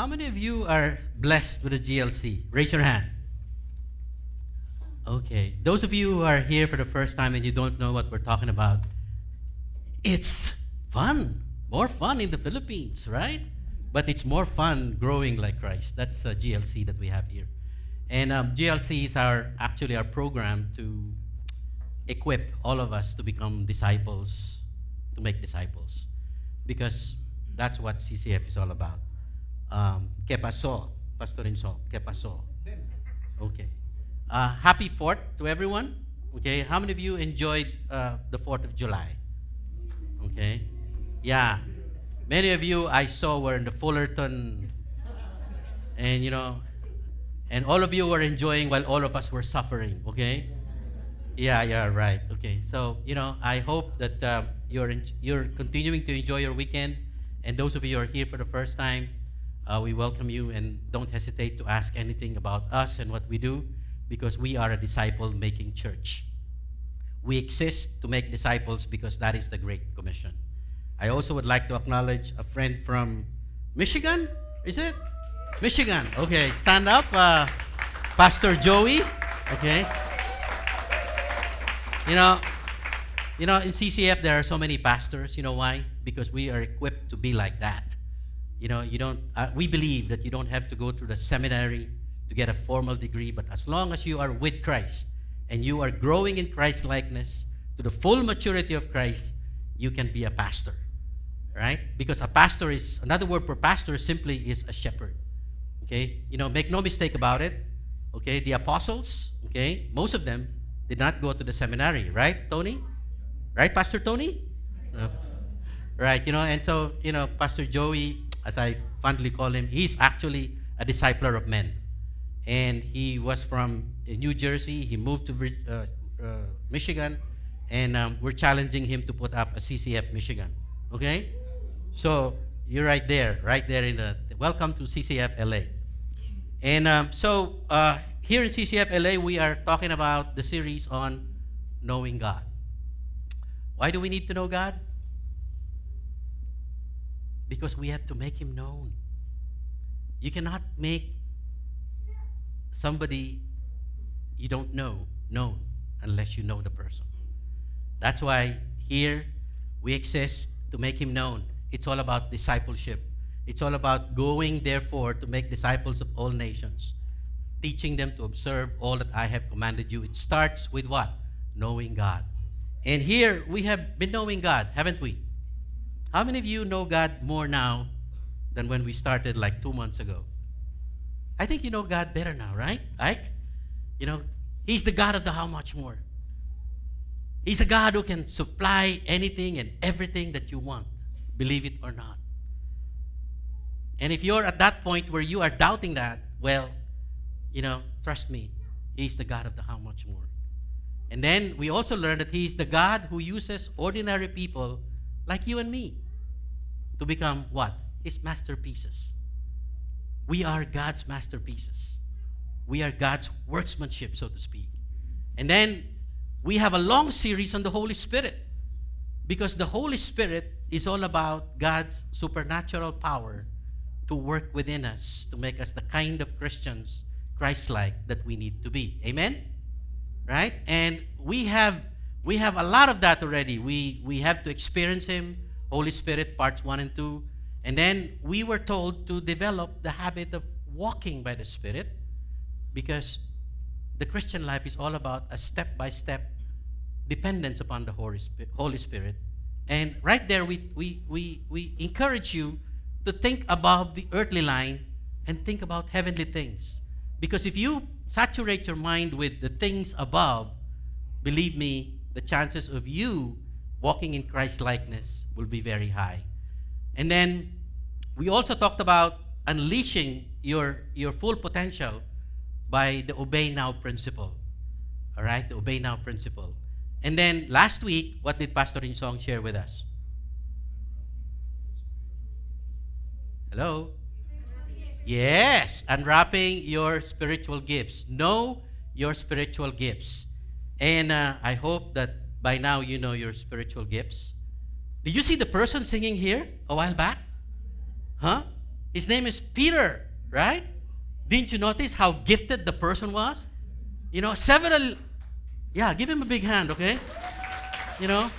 How many of you are blessed with a GLC? Raise your hand. Okay. Those of you who are here for the first time and you don't know what we're talking about, it's fun. More fun in the Philippines, right? But it's more fun growing like Christ. That's a GLC that we have here. And um, GLCs are actually our program to equip all of us to become disciples, to make disciples. Because that's what CCF is all about. Um, ¿Qué pasó, Pastor Inso? ¿Qué pasó? Okay. Uh, happy 4th to everyone. Okay. How many of you enjoyed uh, the 4th of July? Okay. Yeah. Many of you I saw were in the Fullerton, and you know, and all of you were enjoying while all of us were suffering. Okay. Yeah, yeah, right. Okay. So you know, I hope that uh, you're you're continuing to enjoy your weekend, and those of you who are here for the first time, uh, we welcome you, and don't hesitate to ask anything about us and what we do, because we are a disciple-making church. We exist to make disciples because that is the Great Commission. I also would like to acknowledge a friend from Michigan. Is it? Michigan. Okay, stand up. Uh, Pastor Joey. Okay. You know, you know, in CCF there are so many pastors. You know why? Because we are equipped to be like that. You know, you don't. Uh, we believe that you don't have to go through the seminary to get a formal degree, but as long as you are with Christ and you are growing in Christ likeness to the full maturity of Christ, you can be a pastor right? Because a pastor is another word for pastor simply is a shepherd. Okay? You know, make no mistake about it. Okay? The apostles, okay, most of them did not go to the seminary, right, Tony? Right, Pastor Tony? No. Right, you know, and so, you know, Pastor Joey, as I fondly call him, he's actually a discipler of men. And he was from New Jersey. He moved to uh, uh, Michigan, and um, we're challenging him to put up a CCF Michigan. Okay? So you're right there, right there in the. Welcome to CCF LA. And um, so uh, here in CCF LA, we are talking about the series on knowing God. Why do we need to know God? Because we have to make Him known. You cannot make somebody you don't know known unless you know the person. That's why here we exist to make Him known. It's all about discipleship. It's all about going, therefore, to make disciples of all nations, teaching them to observe all that I have commanded you. It starts with what? Knowing God. And here we have been knowing God, haven't we? How many of you know God more now than when we started like two months ago? I think you know God better now, right? Ike? You know, He's the God of the how much more. He's a God who can supply anything and everything that you want believe it or not. And if you're at that point where you are doubting that, well, you know, trust me, He's the God of the how much more. And then we also learn that He's the God who uses ordinary people like you and me to become what? His masterpieces. We are God's masterpieces. We are God's workmanship, so to speak. And then we have a long series on the Holy Spirit because the Holy Spirit is all about God's supernatural power to work within us to make us the kind of Christians, Christ like, that we need to be. Amen? Right? And we have we have a lot of that already. We we have to experience Him, Holy Spirit, parts one and two. And then we were told to develop the habit of walking by the Spirit because the Christian life is all about a step by step dependence upon the Holy Spirit. And right there, we, we, we, we encourage you to think above the earthly line and think about heavenly things. Because if you saturate your mind with the things above, believe me, the chances of you walking in Christ likeness will be very high. And then we also talked about unleashing your, your full potential by the obey now principle. All right, the obey now principle. And then last week, what did Pastor Insong share with us? Hello? Yes, unwrapping your spiritual gifts. Know your spiritual gifts. And uh, I hope that by now you know your spiritual gifts. Did you see the person singing here a while back? Huh? His name is Peter, right? Didn't you notice how gifted the person was? You know, several, yeah, give him a big hand, okay? You know,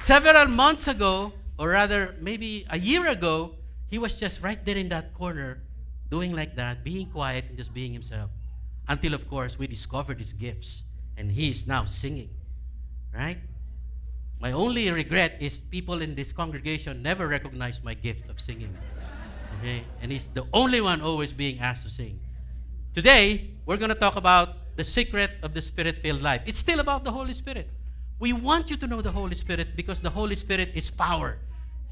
several months ago, or rather, maybe a year ago, he was just right there in that corner, doing like that, being quiet and just being himself. Until, of course, we discovered his gifts, and he is now singing, right? My only regret is people in this congregation never recognize my gift of singing. Okay? And he's the only one always being asked to sing. Today, we're going to talk about the secret of the spirit filled life. It's still about the Holy Spirit. We want you to know the Holy Spirit because the Holy Spirit is power.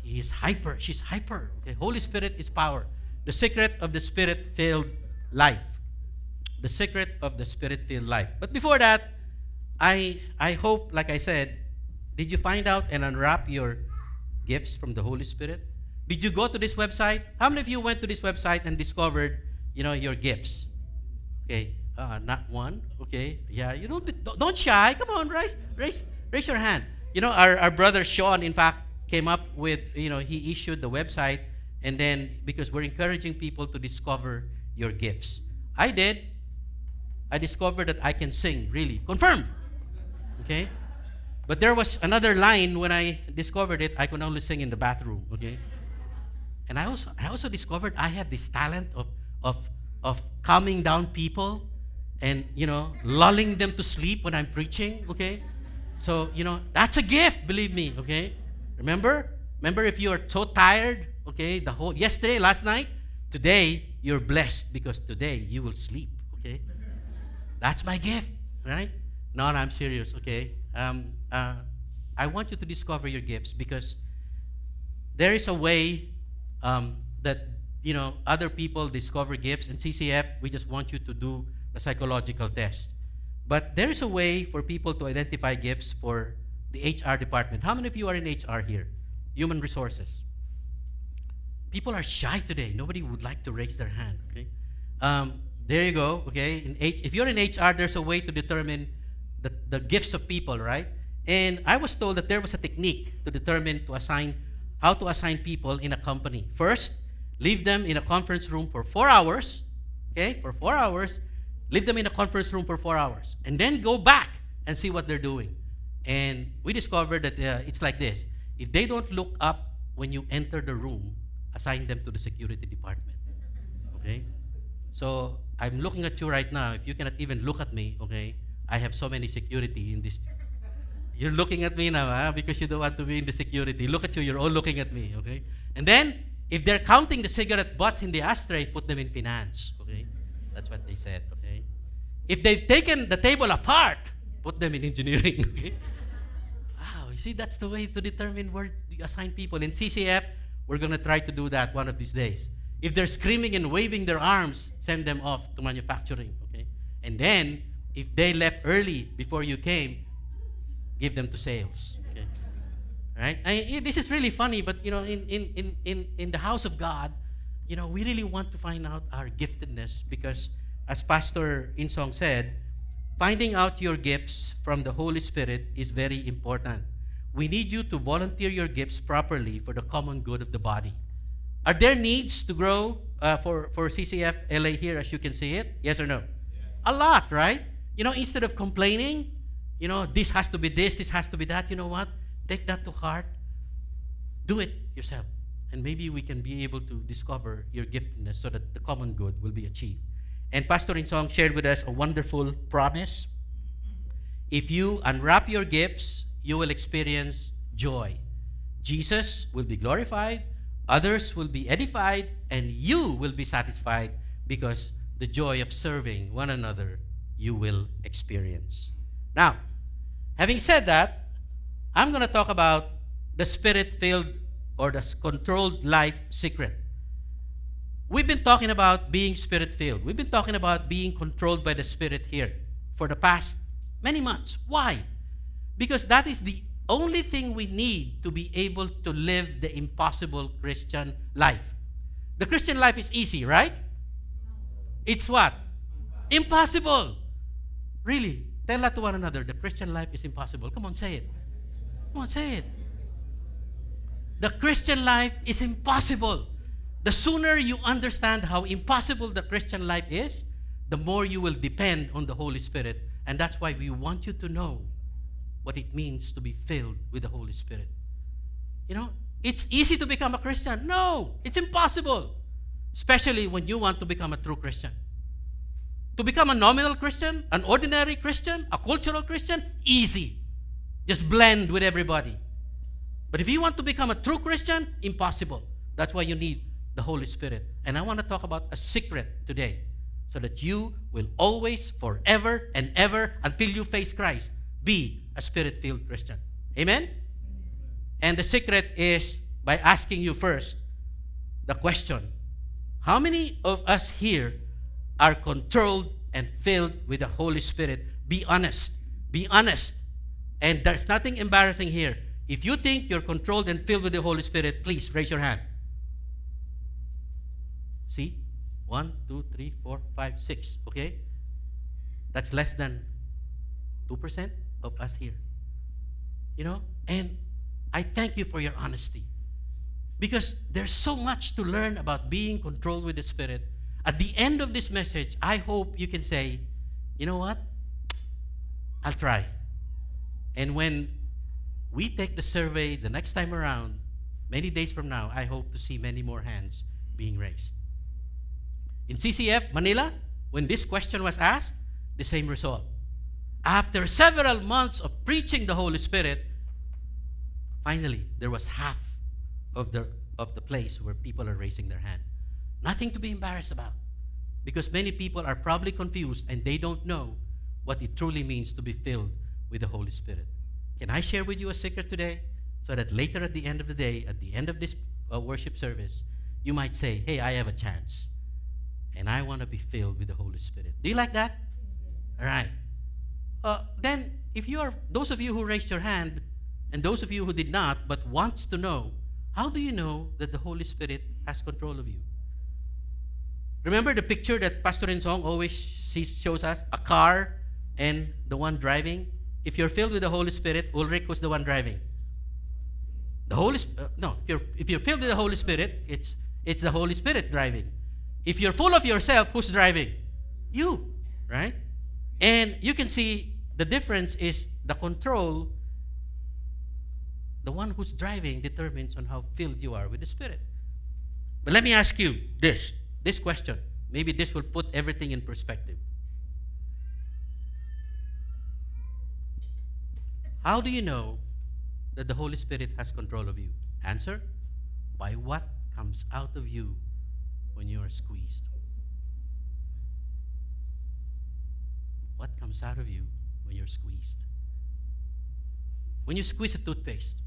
He is hyper. She's hyper. The Holy Spirit is power. The secret of the spirit filled life. The secret of the spirit filled life. But before that, I, I hope, like I said, did you find out and unwrap your gifts from the Holy Spirit? Did you go to this website? How many of you went to this website and discovered, you know, your gifts? Okay, uh, not one. Okay, yeah, you don't be, don't shy. Come on, raise raise raise your hand. You know, our, our brother Sean, in fact, came up with, you know, he issued the website, and then because we're encouraging people to discover your gifts, I did. I discovered that I can sing. Really, confirmed. Okay. But there was another line when I discovered it, I could only sing in the bathroom, okay? And I also, I also discovered I have this talent of, of, of calming down people and, you know, lulling them to sleep when I'm preaching, okay? So, you know, that's a gift, believe me, okay? Remember? Remember if you are so tired, okay, the whole, yesterday, last night, today, you're blessed because today you will sleep, okay? That's my gift, right? No, no I'm serious, okay? Um, uh, I want you to discover your gifts because there is a way um, that you know other people discover gifts. In CCF, we just want you to do the psychological test. But there is a way for people to identify gifts for the HR department. How many of you are in HR here? Human resources. People are shy today. Nobody would like to raise their hand. Okay, um, there you go. Okay, in H- if you're in HR, there's a way to determine the, the gifts of people, right? And I was told that there was a technique to determine to assign how to assign people in a company. First, leave them in a conference room for four hours, okay, for four hours. Leave them in a conference room for four hours, and then go back and see what they're doing. And we discovered that uh, it's like this: if they don't look up when you enter the room, assign them to the security department. Okay, so I'm looking at you right now. If you cannot even look at me, okay, I have so many security in this you're looking at me now huh? because you don't want to be in the security. Look at you, you're all looking at me, okay? And then, if they're counting the cigarette butts in the ashtray, put them in finance, okay? That's what they said, okay? If they've taken the table apart, put them in engineering, okay? Wow, you see, that's the way to determine where you assign people. In CCF, we're going to try to do that one of these days. If they're screaming and waving their arms, send them off to manufacturing, okay? And then, if they left early before you came, give them to sales. Okay? Right? I, this is really funny, but you know, in, in, in, in, in the house of God, you know, we really want to find out our giftedness because, as Pastor Insong said, finding out your gifts from the Holy Spirit is very important. We need you to volunteer your gifts properly for the common good of the body. Are there needs to grow uh, for, for CCF LA here as you can see it? Yes or no? Yes. A lot, right? You know, instead of complaining, you know, this has to be this, this has to be that. You know what? Take that to heart. Do it yourself. And maybe we can be able to discover your giftedness so that the common good will be achieved. And Pastor Insong shared with us a wonderful promise. If you unwrap your gifts, you will experience joy. Jesus will be glorified, others will be edified, and you will be satisfied because the joy of serving one another you will experience. Now, Having said that, I'm going to talk about the spirit filled or the controlled life secret. We've been talking about being spirit filled. We've been talking about being controlled by the Spirit here for the past many months. Why? Because that is the only thing we need to be able to live the impossible Christian life. The Christian life is easy, right? It's what? Impossible. Really. Tell that to one another. The Christian life is impossible. Come on, say it. Come on, say it. The Christian life is impossible. the sooner you understand how impossible the Christian life is, the more you will depend on the Holy Spirit. And that's why we want you to know what it means to be filled with the Holy Spirit. You know, it's easy to become a Christian. No, it's impossible. Especially when you want to become a true Christian. To become a nominal Christian, an ordinary Christian, a cultural Christian, easy. Just blend with everybody. But if you want to become a true Christian, impossible. That's why you need the Holy Spirit. And I want to talk about a secret today so that you will always, forever and ever, until you face Christ, be a spirit filled Christian. Amen? And the secret is by asking you first the question How many of us here are controlled and filled with the Holy Spirit? Be honest. Be honest. And there's nothing embarrassing here. If you think you're controlled and filled with the Holy Spirit, please raise your hand. See? One, two, three, four, five, six. Okay? That's less than 2% of us here. You know? And I thank you for your honesty. Because there's so much to learn about being controlled with the Spirit. At the end of this message, I hope you can say, you know what? I'll try. And when we take the survey the next time around, many days from now, I hope to see many more hands being raised. In CCF Manila, when this question was asked, the same result. After several months of preaching the Holy Spirit, finally there was half of the of the place where people are raising their hand. Nothing to be embarrassed about. Because many people are probably confused and they don't know what it truly means to be filled with the Holy Spirit. Can I share with you a secret today? So that later at the end of the day, at the end of this uh, worship service, you might say, Hey, I have a chance. And I want to be filled with the Holy Spirit. Do you like that? All right. Uh, then, if you are, those of you who raised your hand, and those of you who did not but wants to know, how do you know that the Holy Spirit has control of you? Remember the picture that Pastor Insong always shows us? A car and the one driving? If you're filled with the Holy Spirit, Ulrich was the one driving. The Holy uh, no, if you're if you're filled with the Holy Spirit, it's it's the Holy Spirit driving. If you're full of yourself, who's driving? You, right? And you can see the difference is the control. The one who's driving determines on how filled you are with the Spirit. But let me ask you this this question. Maybe this will put everything in perspective. How do you know that the Holy Spirit has control of you? Answer by what comes out of you when you are squeezed. What comes out of you when you're squeezed? When you squeeze a toothpaste,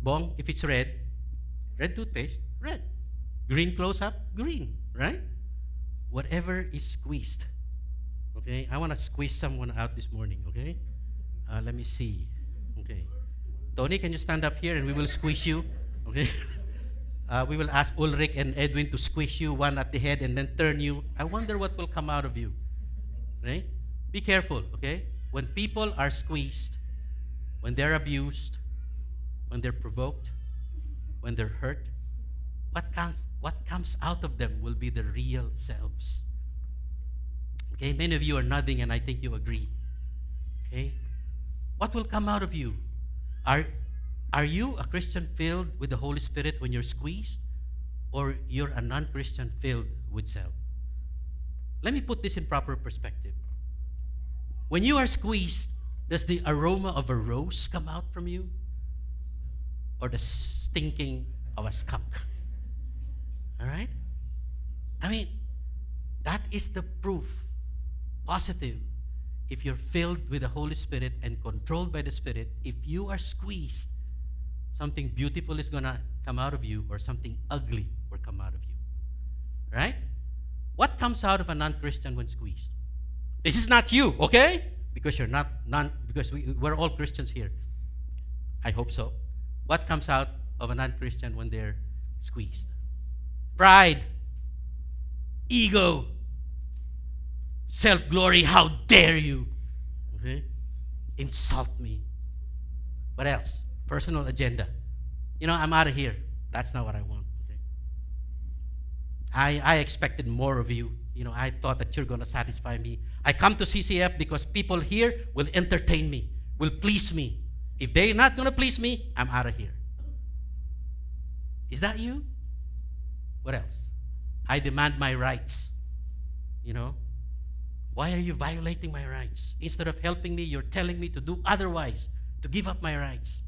bong, if it's red, red toothpaste, red. Green close up, green, right? Whatever is squeezed. Okay? I want to squeeze someone out this morning, okay? Uh, let me see. Okay. Tony, can you stand up here and we will squeeze you? Okay. Uh, we will ask Ulrich and Edwin to squeeze you one at the head and then turn you. I wonder what will come out of you. Right? Be careful, okay? When people are squeezed, when they're abused, when they're provoked, when they're hurt, what comes, what comes out of them will be the real selves. Okay, many of you are nodding and I think you agree. Okay? What will come out of you? Are, are you a Christian filled with the Holy Spirit when you're squeezed? Or you're a non Christian filled with self? Let me put this in proper perspective. When you are squeezed, does the aroma of a rose come out from you? Or the stinking of a skunk? All right? I mean, that is the proof, positive, if you're filled with the Holy Spirit and controlled by the Spirit, if you are squeezed, something beautiful is going to come out of you or something ugly will come out of you. Right? What comes out of a non-Christian when squeezed? This is not you, okay? Because you're not non because we, we're all Christians here. I hope so. What comes out of a non-Christian when they're squeezed? Pride, ego, self glory. How dare you? Okay? Insult me. What else? Personal agenda. You know, I'm out of here. That's not what I want. Okay? I, I expected more of you. You know, I thought that you're going to satisfy me. I come to CCF because people here will entertain me, will please me. If they're not going to please me, I'm out of here. Is that you? What else? I demand my rights. You know? Why are you violating my rights? Instead of helping me, you're telling me to do otherwise, to give up my rights.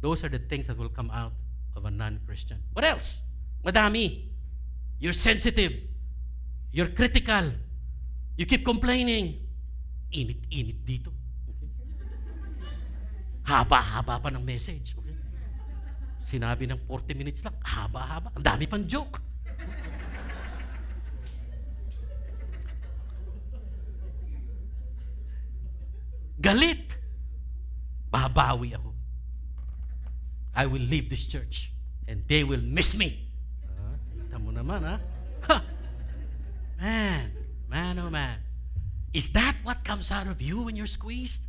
Those are the things that will come out of a non Christian. What else? Madami. You're sensitive. You're critical. You keep complaining. Init-init dito. Okay? Haba-haba pa ng message. Okay? Sinabi ng 40 minutes lang, haba-haba. Ang dami pang joke. Galit. Babawi ako. I will leave this church and they will miss me. Ah, kita mo naman, ha? ha? Man, man, oh man. Is that what comes out of you when you're squeezed?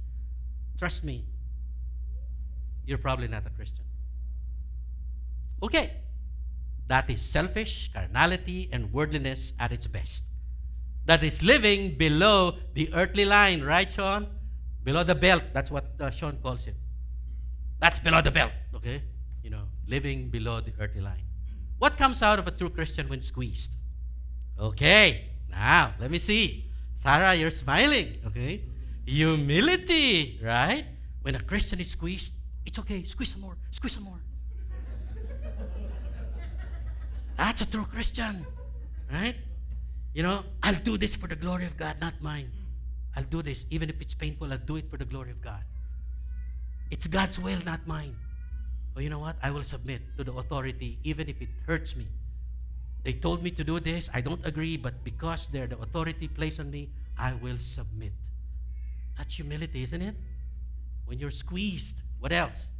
Trust me, you're probably not a Christian. Okay, that is selfish, carnality, and worldliness at its best. That is living below the earthly line, right, Sean? Below the belt. That's what uh, Sean calls it. That's below the belt, okay? You know, living below the earthly line. What comes out of a true Christian when squeezed? Okay, now let me see. Sarah, you're smiling, okay? Humility, right? When a Christian is squeezed, it's okay, squeeze some more, squeeze some more. That's a true Christian, right? You know, I'll do this for the glory of God, not mine. I'll do this. Even if it's painful, I'll do it for the glory of God. It's God's will, not mine. Oh, you know what? I will submit to the authority, even if it hurts me. They told me to do this. I don't agree, but because they're the authority placed on me, I will submit. That's humility, isn't it? When you're squeezed. What else?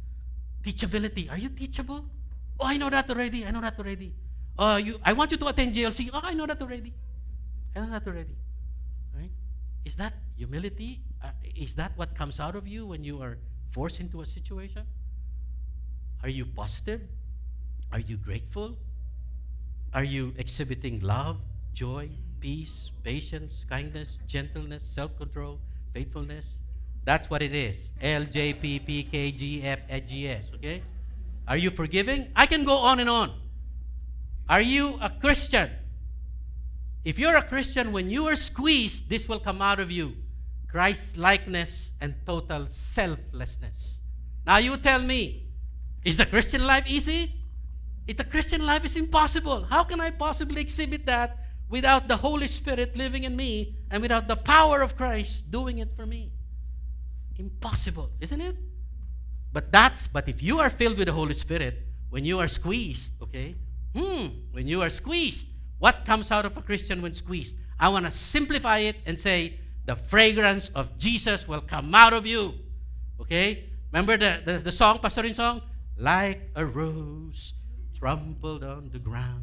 Teachability. Are you teachable? Oh, I know that already. I know that already. Oh, you, I want you to attend GLC. Oh, I know that already. I know that already. Right? Is that humility? Uh, is that what comes out of you when you are forced into a situation? Are you positive? Are you grateful? Are you exhibiting love, joy, peace, patience, kindness, gentleness, self control, faithfulness? That's what it is. L, J, P, P, K, G, F, G, S. Okay? Are you forgiving? I can go on and on. Are you a Christian? If you're a Christian, when you are squeezed, this will come out of you Christ likeness and total selflessness. Now you tell me, is the Christian life easy? If the Christian life is impossible, how can I possibly exhibit that without the Holy Spirit living in me and without the power of Christ doing it for me? Impossible, isn't it? But that's but if you are filled with the Holy Spirit, when you are squeezed, okay? Hmm, when you are squeezed, what comes out of a Christian when squeezed? I want to simplify it and say the fragrance of Jesus will come out of you. Okay? Remember the, the, the song, Pastor Insong? Like a rose trampled on the ground.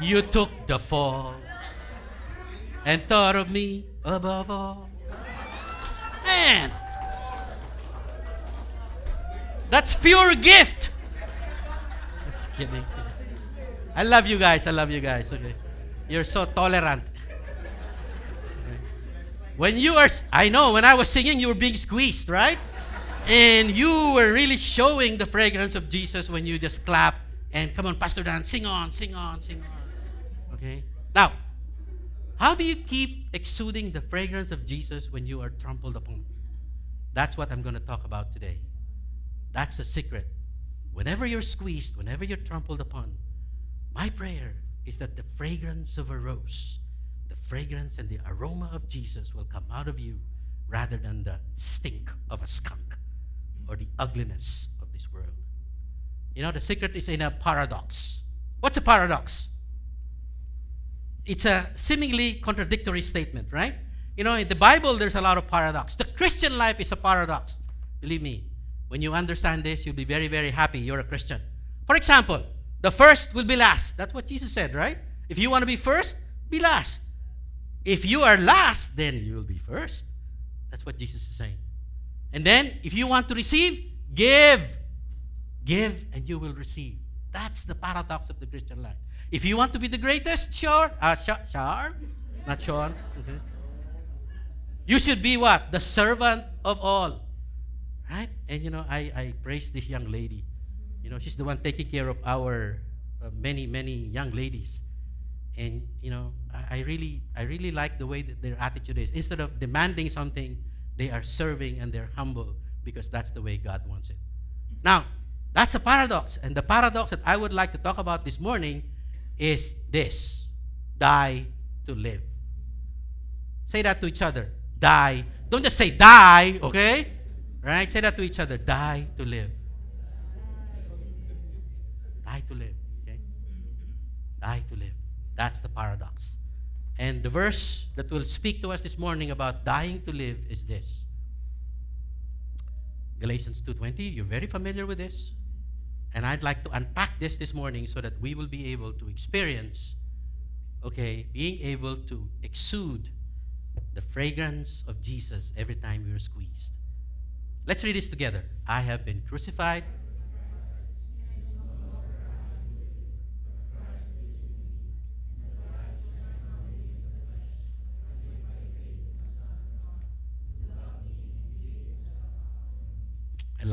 You took the fall and thought of me above all. Man, that's pure gift Just kidding. I love you guys. I love you guys. Okay. You're so tolerant. When you are, I know, when I was singing, you were being squeezed, right? And you were really showing the fragrance of Jesus when you just clap and come on, Pastor Dan, sing on, sing on, sing on. Okay? Now, how do you keep exuding the fragrance of Jesus when you are trampled upon? That's what I'm going to talk about today. That's the secret whenever you're squeezed, whenever you're trampled upon, my prayer is that the fragrance of a rose, the fragrance and the aroma of Jesus will come out of you rather than the stink of a skunk or the ugliness of this world. You know, the secret is in a paradox. What's a paradox? It's a seemingly contradictory statement, right? You know, in the Bible, there's a lot of paradox. The Christian life is a paradox. Believe me, when you understand this, you'll be very, very happy you're a Christian. For example, the first will be last. That's what Jesus said, right? If you want to be first, be last. If you are last, then you will be first. That's what Jesus is saying. And then, if you want to receive, give. Give and you will receive. That's the paradox of the Christian life. If you want to be the greatest, sure, uh, sure, not Sean. Okay. You should be what? The servant of all. Right? And you know, I, I praise this young lady. You know, she's the one taking care of our uh, many, many young ladies. And you know, I, I really I really like the way that their attitude is. Instead of demanding something, they are serving and they're humble because that's the way God wants it. Now, that's a paradox. And the paradox that I would like to talk about this morning is this die to live. Say that to each other. Die. Don't just say die, okay? Right? Say that to each other. Die to live. Die to live. Okay? Die to live. That's the paradox. And the verse that will speak to us this morning about dying to live is this. Galatians 2:20. You're very familiar with this. And I'd like to unpack this this morning so that we will be able to experience okay, being able to exude the fragrance of Jesus every time we are squeezed. Let's read this together. I have been crucified.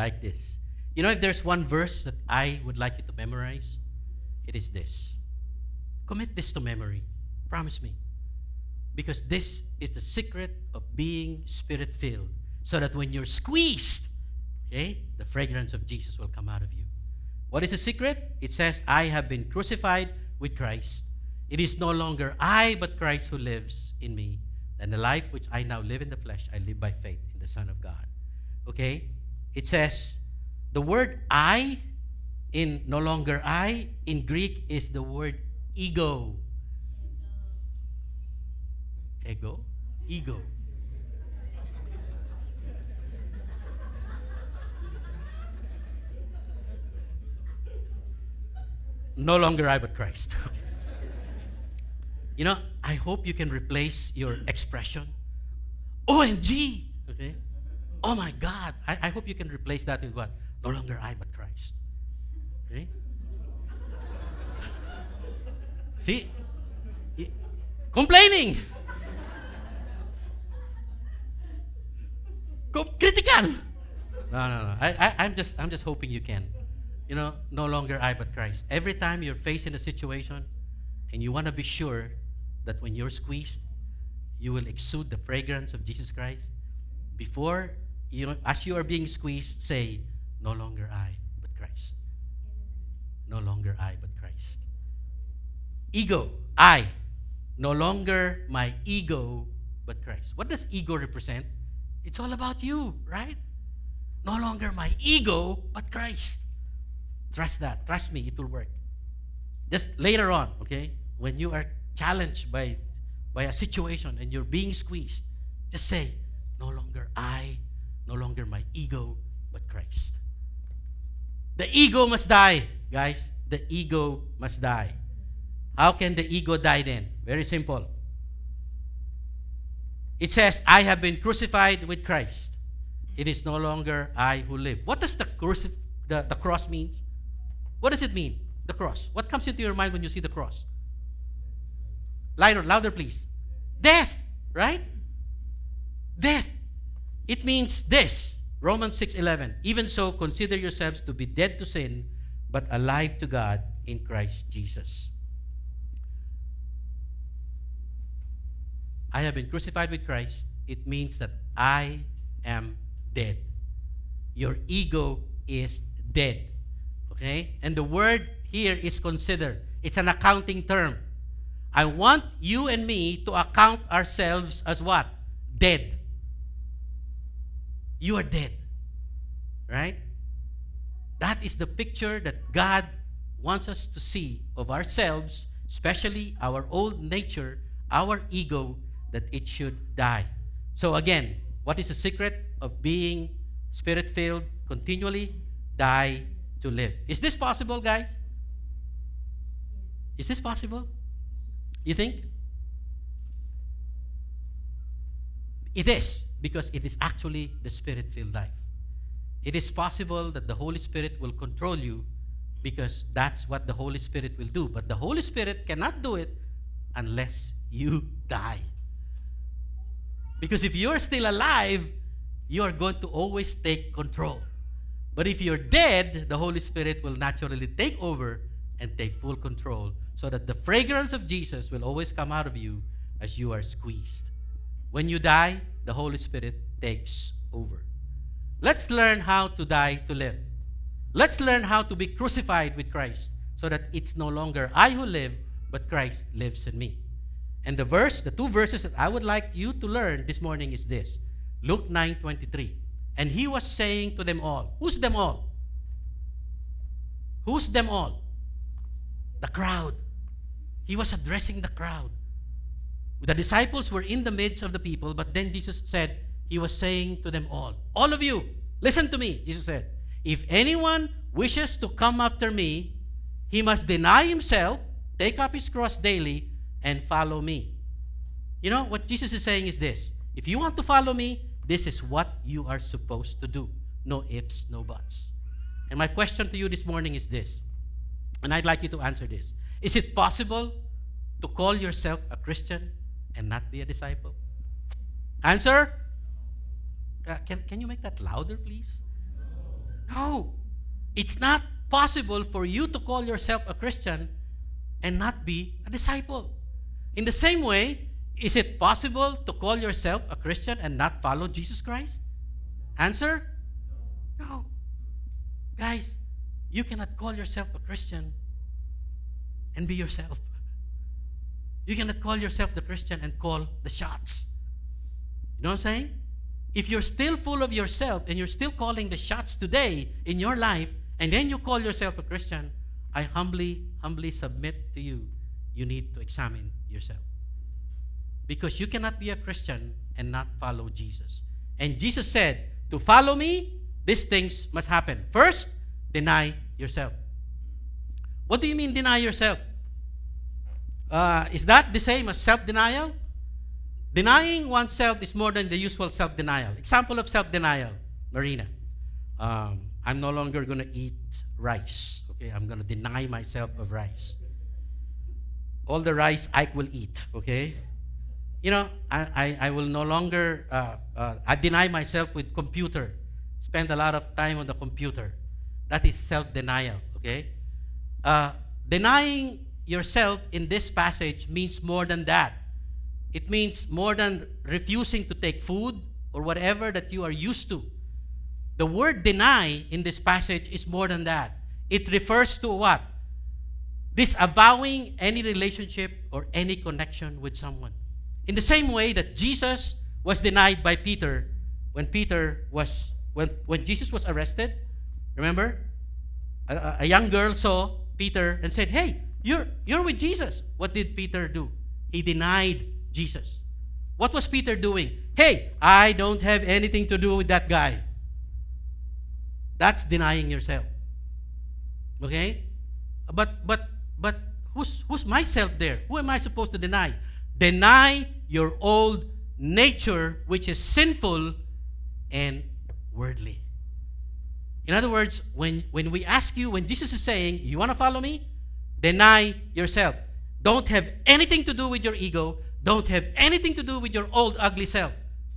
Like this. You know, if there's one verse that I would like you to memorize, it is this. Commit this to memory. Promise me. Because this is the secret of being spirit filled. So that when you're squeezed, okay, the fragrance of Jesus will come out of you. What is the secret? It says, I have been crucified with Christ. It is no longer I, but Christ who lives in me. And the life which I now live in the flesh, I live by faith in the Son of God. Okay? It says, the word I in no longer I in Greek is the word ego. Ego? Ego. No longer I, but Christ. you know, I hope you can replace your expression. OMG! Okay? Oh my God! I, I hope you can replace that with what? No longer I, but Christ. Okay? See? Complaining. critical. No, no, no. I, I, I'm just, I'm just hoping you can. You know, no longer I, but Christ. Every time you're facing a situation, and you want to be sure that when you're squeezed, you will exude the fragrance of Jesus Christ. Before, you as you are being squeezed, say, no longer I, but Christ. No longer I, but Christ. Ego, I. No longer my ego, but Christ. What does ego represent? It's all about you, right? No longer my ego, but Christ. Trust that. Trust me, it will work. Just later on, okay, when you are challenged by, by a situation and you're being squeezed, just say, no longer I, no longer my ego, but Christ. The ego must die, guys. The ego must die. How can the ego die then? Very simple. It says, I have been crucified with Christ. It is no longer I who live. What does the, crucif- the, the cross means? What does it mean? The cross. What comes into your mind when you see the cross? Louder, louder, please. Death, right? Death. It means this. Romans 6:11. Even so, consider yourselves to be dead to sin, but alive to God in Christ Jesus. I have been crucified with Christ. It means that I am dead. Your ego is dead. Okay? And the word here is consider. It's an accounting term. I want you and me to account ourselves as what? Dead. You are dead. Right? That is the picture that God wants us to see of ourselves, especially our old nature, our ego, that it should die. So, again, what is the secret of being spirit filled continually? Die to live. Is this possible, guys? Is this possible? You think? It is. Because it is actually the spirit filled life. It is possible that the Holy Spirit will control you because that's what the Holy Spirit will do. But the Holy Spirit cannot do it unless you die. Because if you're still alive, you are going to always take control. But if you're dead, the Holy Spirit will naturally take over and take full control so that the fragrance of Jesus will always come out of you as you are squeezed. When you die, the Holy Spirit takes over. Let's learn how to die to live. Let's learn how to be crucified with Christ so that it's no longer I who live, but Christ lives in me. And the verse, the two verses that I would like you to learn this morning is this Luke 9 23. And he was saying to them all, Who's them all? Who's them all? The crowd. He was addressing the crowd. The disciples were in the midst of the people, but then Jesus said, He was saying to them all, All of you, listen to me, Jesus said. If anyone wishes to come after me, he must deny himself, take up his cross daily, and follow me. You know, what Jesus is saying is this if you want to follow me, this is what you are supposed to do. No ifs, no buts. And my question to you this morning is this, and I'd like you to answer this Is it possible to call yourself a Christian and not be a disciple? Answer? Uh, can, can you make that louder, please? No. It's not possible for you to call yourself a Christian and not be a disciple. In the same way, is it possible to call yourself a Christian and not follow Jesus Christ? Answer? No. Guys, you cannot call yourself a Christian and be yourself. You cannot call yourself the Christian and call the shots. You know what I'm saying? If you're still full of yourself and you're still calling the shots today in your life, and then you call yourself a Christian, I humbly, humbly submit to you, you need to examine yourself. Because you cannot be a Christian and not follow Jesus. And Jesus said, To follow me, these things must happen. First, deny yourself. What do you mean, deny yourself? Uh, is that the same as self denial? Denying oneself is more than the usual self denial. Example of self denial, Marina. Um, I'm no longer going to eat rice. Okay, I'm going to deny myself of rice. All the rice I will eat. Okay, you know, I, I, I will no longer, uh, uh, I deny myself with computer, spend a lot of time on the computer. That is self denial, okay? Uh, denying yourself in this passage means more than that. It means more than refusing to take food or whatever that you are used to. The word deny in this passage is more than that. It refers to what? Disavowing any relationship or any connection with someone. In the same way that Jesus was denied by Peter when Peter was when, when Jesus was arrested, remember? A, a young girl saw Peter and said, Hey, you're, you're with Jesus. What did Peter do? He denied Jesus. What was Peter doing? Hey, I don't have anything to do with that guy. That's denying yourself. Okay? But but but who's who's myself there? Who am I supposed to deny? Deny your old nature, which is sinful and worldly. In other words, when, when we ask you, when Jesus is saying, You want to follow me? Deny yourself. Don't have anything to do with your ego. Don't have anything to do with your old, ugly self.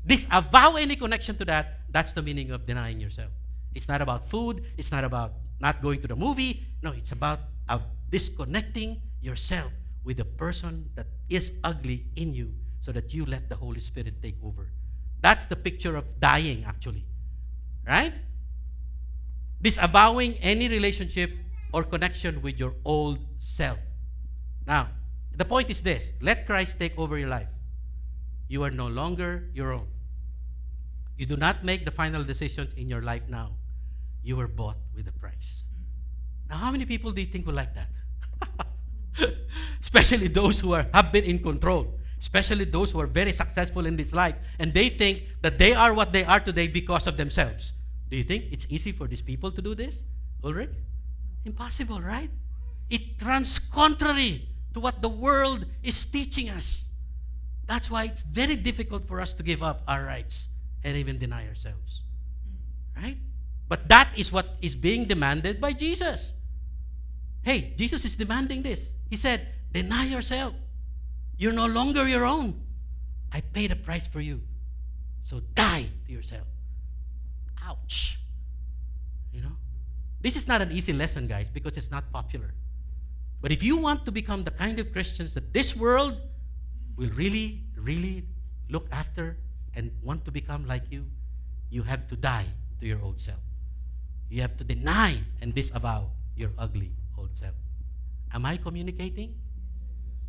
Disavow any connection to that. That's the meaning of denying yourself. It's not about food. It's not about not going to the movie. No, it's about uh, disconnecting yourself with the person that is ugly in you so that you let the Holy Spirit take over. That's the picture of dying, actually. Right? Disavowing any relationship or connection with your old self. Now, the point is this let Christ take over your life. You are no longer your own. You do not make the final decisions in your life now. You were bought with a price. Now, how many people do you think will like that? especially those who are, have been in control, especially those who are very successful in this life, and they think that they are what they are today because of themselves. Do you think it's easy for these people to do this, Ulrich? Impossible, right? It runs contrary to what the world is teaching us. That's why it's very difficult for us to give up our rights and even deny ourselves. Right? But that is what is being demanded by Jesus. Hey, Jesus is demanding this. He said, Deny yourself. You're no longer your own. I paid a price for you. So die to yourself. Ouch. You know? This is not an easy lesson, guys, because it's not popular. But if you want to become the kind of Christians that this world will really, really look after and want to become like you, you have to die to your old self. You have to deny and disavow your ugly old self. Am I communicating?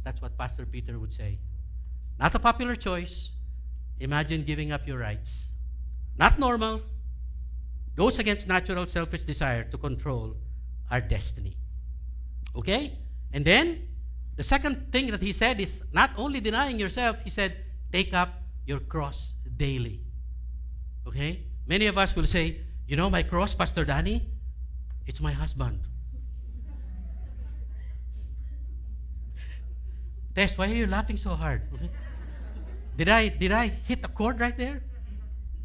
That's what Pastor Peter would say. Not a popular choice. Imagine giving up your rights. Not normal. Goes against natural selfish desire to control our destiny. Okay? And then, the second thing that he said is not only denying yourself, he said, take up your cross daily. Okay? Many of us will say, you know, my cross, Pastor Danny, it's my husband. Tess, why are you laughing so hard? Did I did I hit a chord right there?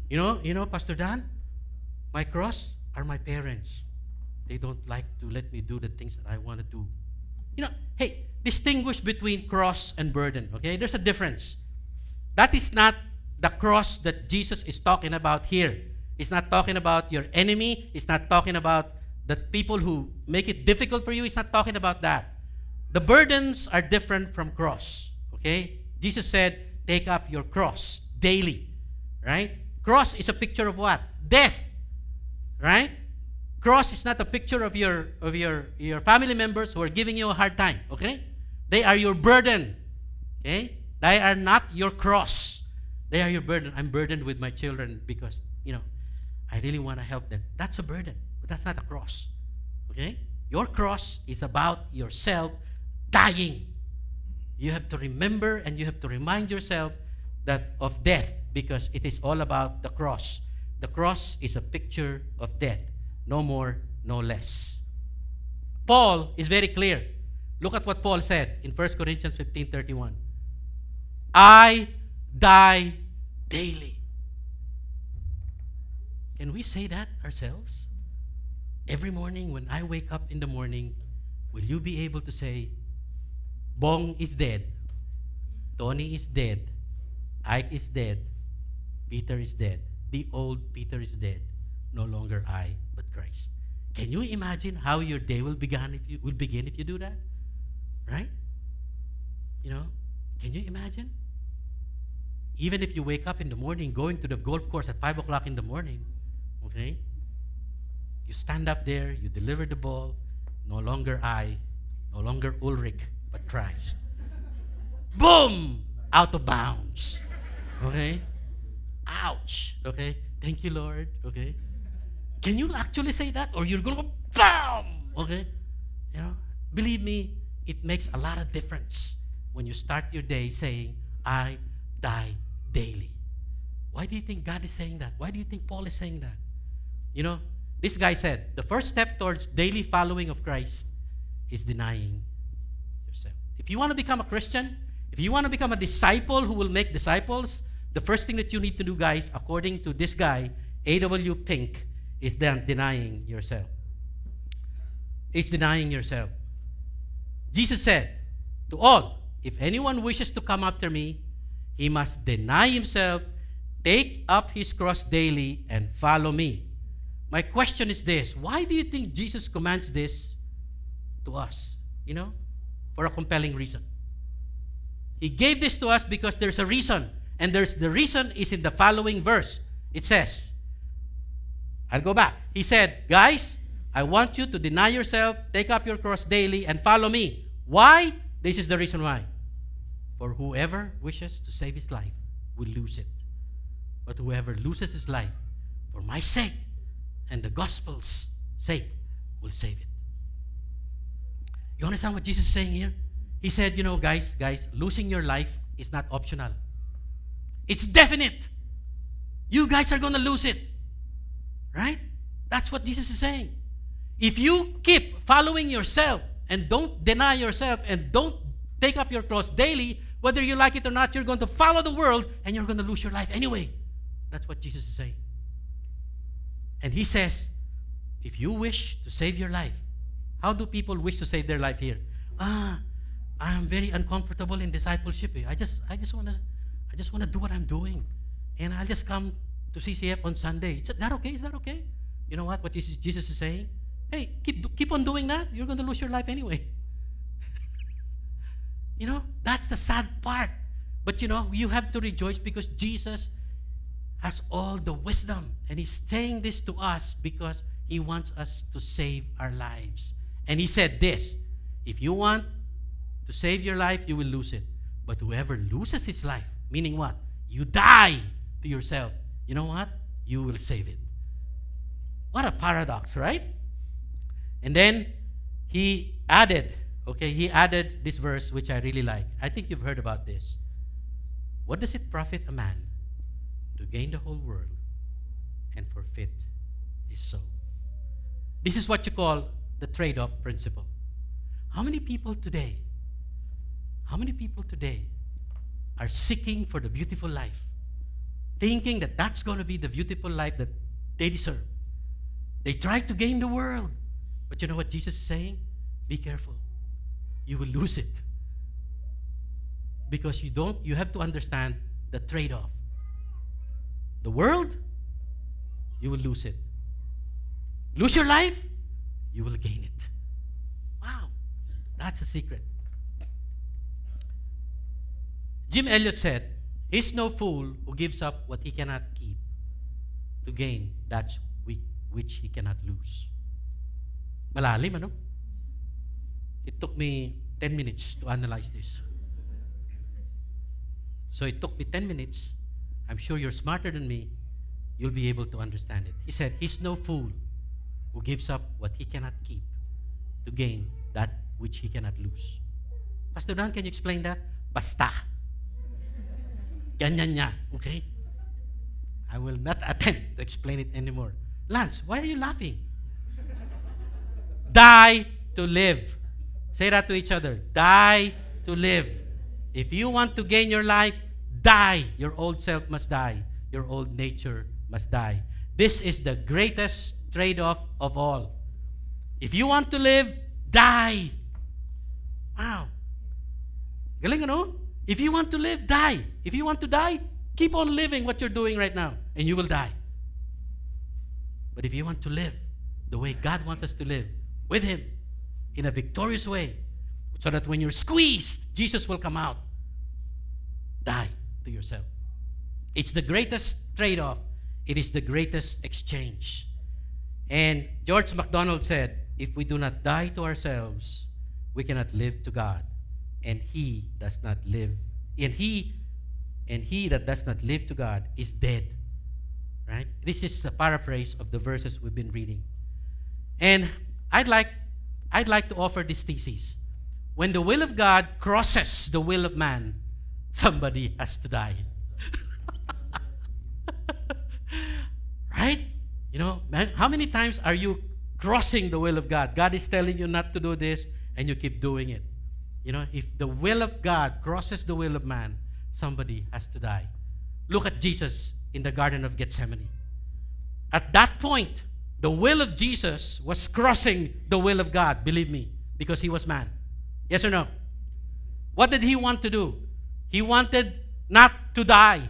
You know, you know, Pastor Dan, my cross are my parents. They don't like to let me do the things that I want to do. You know, hey, distinguish between cross and burden, okay? There's a difference. That is not the cross that Jesus is talking about here. He's not talking about your enemy. He's not talking about the people who make it difficult for you. He's not talking about that. The burdens are different from cross. Okay? Jesus said, take up your cross daily. Right? Cross is a picture of what? Death. Right? Cross is not a picture of your of your your family members who are giving you a hard time. Okay? They are your burden. Okay? They are not your cross. They are your burden. I'm burdened with my children because, you know, I really want to help them. That's a burden, but that's not a cross. Okay? Your cross is about yourself dying. You have to remember and you have to remind yourself that of death because it is all about the cross. The cross is a picture of death, no more, no less. Paul is very clear. Look at what Paul said in 1 Corinthians 15:31. I die daily. Can we say that ourselves? Every morning when I wake up in the morning, will you be able to say, Bong is dead. Tony is dead. Ike is dead. Peter is dead. The old Peter is dead. No longer I, but Christ. Can you imagine how your day will begin if you will begin if you do that? Right? You know, can you imagine? Even if you wake up in the morning going to the golf course at five o'clock in the morning, okay? You stand up there, you deliver the ball, no longer I, no longer Ulrich, but Christ. Boom! Out of bounds. Okay? Ouch. Okay? Thank you, Lord. Okay? Can you actually say that? Or you're to go, BAM! Okay? You know, believe me, it makes a lot of difference when you start your day saying, I die daily. Why do you think God is saying that? Why do you think Paul is saying that? You know, this guy said, the first step towards daily following of Christ is denying yourself. if you want to become a Christian, if you want to become a disciple who will make disciples, the first thing that you need to do, guys, according to this guy, A.W. Pink, is then denying yourself. It's denying yourself. Jesus said to all, if anyone wishes to come after me, he must deny himself, take up his cross daily, and follow me. My question is this why do you think Jesus commands this to us? You know? for a compelling reason. He gave this to us because there's a reason. And there's the reason is in the following verse. It says, I'll go back. He said, Guys, I want you to deny yourself, take up your cross daily, and follow me. Why? This is the reason why. For whoever wishes to save his life will lose it. But whoever loses his life for my sake and the gospel's sake will save it. You understand what Jesus is saying here? He said, you know, guys, guys, losing your life is not optional. It's definite. You guys are going to lose it. Right? That's what Jesus is saying. If you keep following yourself and don't deny yourself and don't take up your cross daily, whether you like it or not, you're going to follow the world and you're going to lose your life anyway. That's what Jesus is saying. And he says, if you wish to save your life, how do people wish to save their life here? Ah, I am very uncomfortable in discipleship. I just I just wanna I just wanna do what I'm doing. And I'll just come to CCF on Sunday. Is that okay? Is that okay? You know what? What Jesus is saying? Hey, keep keep on doing that. You're gonna lose your life anyway. you know, that's the sad part. But you know, you have to rejoice because Jesus has all the wisdom. And He's saying this to us because He wants us to save our lives. And He said this if you want to save your life, you will lose it. But whoever loses his life, meaning what? You die to yourself. You know what? You will save it. What a paradox, right? And then he added, okay, he added this verse which I really like. I think you've heard about this. What does it profit a man to gain the whole world and forfeit his soul? This is what you call the trade off principle. How many people today, how many people today are seeking for the beautiful life, thinking that that's going to be the beautiful life that they deserve? They try to gain the world. But you know what Jesus is saying? Be careful. You will lose it. Because you don't you have to understand the trade-off. The world, you will lose it. Lose your life, you will gain it. Wow. That's a secret. Jim Elliot said, He's no fool who gives up what he cannot keep to gain that which he cannot lose. Malalim, ano? It took me 10 minutes to analyze this. So it took me 10 minutes. I'm sure you're smarter than me. You'll be able to understand it. He said, He's no fool who gives up what he cannot keep to gain that which he cannot lose. Pastor Dan, can you explain that? Basta. Ganyan niya. Okay? I will not attempt to explain it anymore. Lance, why are you laughing? Die to live. Say that to each other. Die to live. If you want to gain your life, die. Your old self must die. Your old nature must die. This is the greatest trade off of all. If you want to live, die. Wow. Galing ano? If you want to live, die. If you want to die, keep on living what you're doing right now, and you will die. But if you want to live the way God wants us to live, with Him, in a victorious way, so that when you're squeezed, Jesus will come out, die to yourself. It's the greatest trade off, it is the greatest exchange. And George MacDonald said, if we do not die to ourselves, we cannot live to God. And he does not live. And he and he that does not live to God is dead. Right? This is a paraphrase of the verses we've been reading. And I'd like I'd like to offer this thesis. When the will of God crosses the will of man, somebody has to die. right? You know, man, how many times are you crossing the will of God? God is telling you not to do this, and you keep doing it. You know, if the will of God crosses the will of man, somebody has to die. Look at Jesus in the Garden of Gethsemane. At that point, the will of Jesus was crossing the will of God, believe me, because he was man. Yes or no? What did he want to do? He wanted not to die.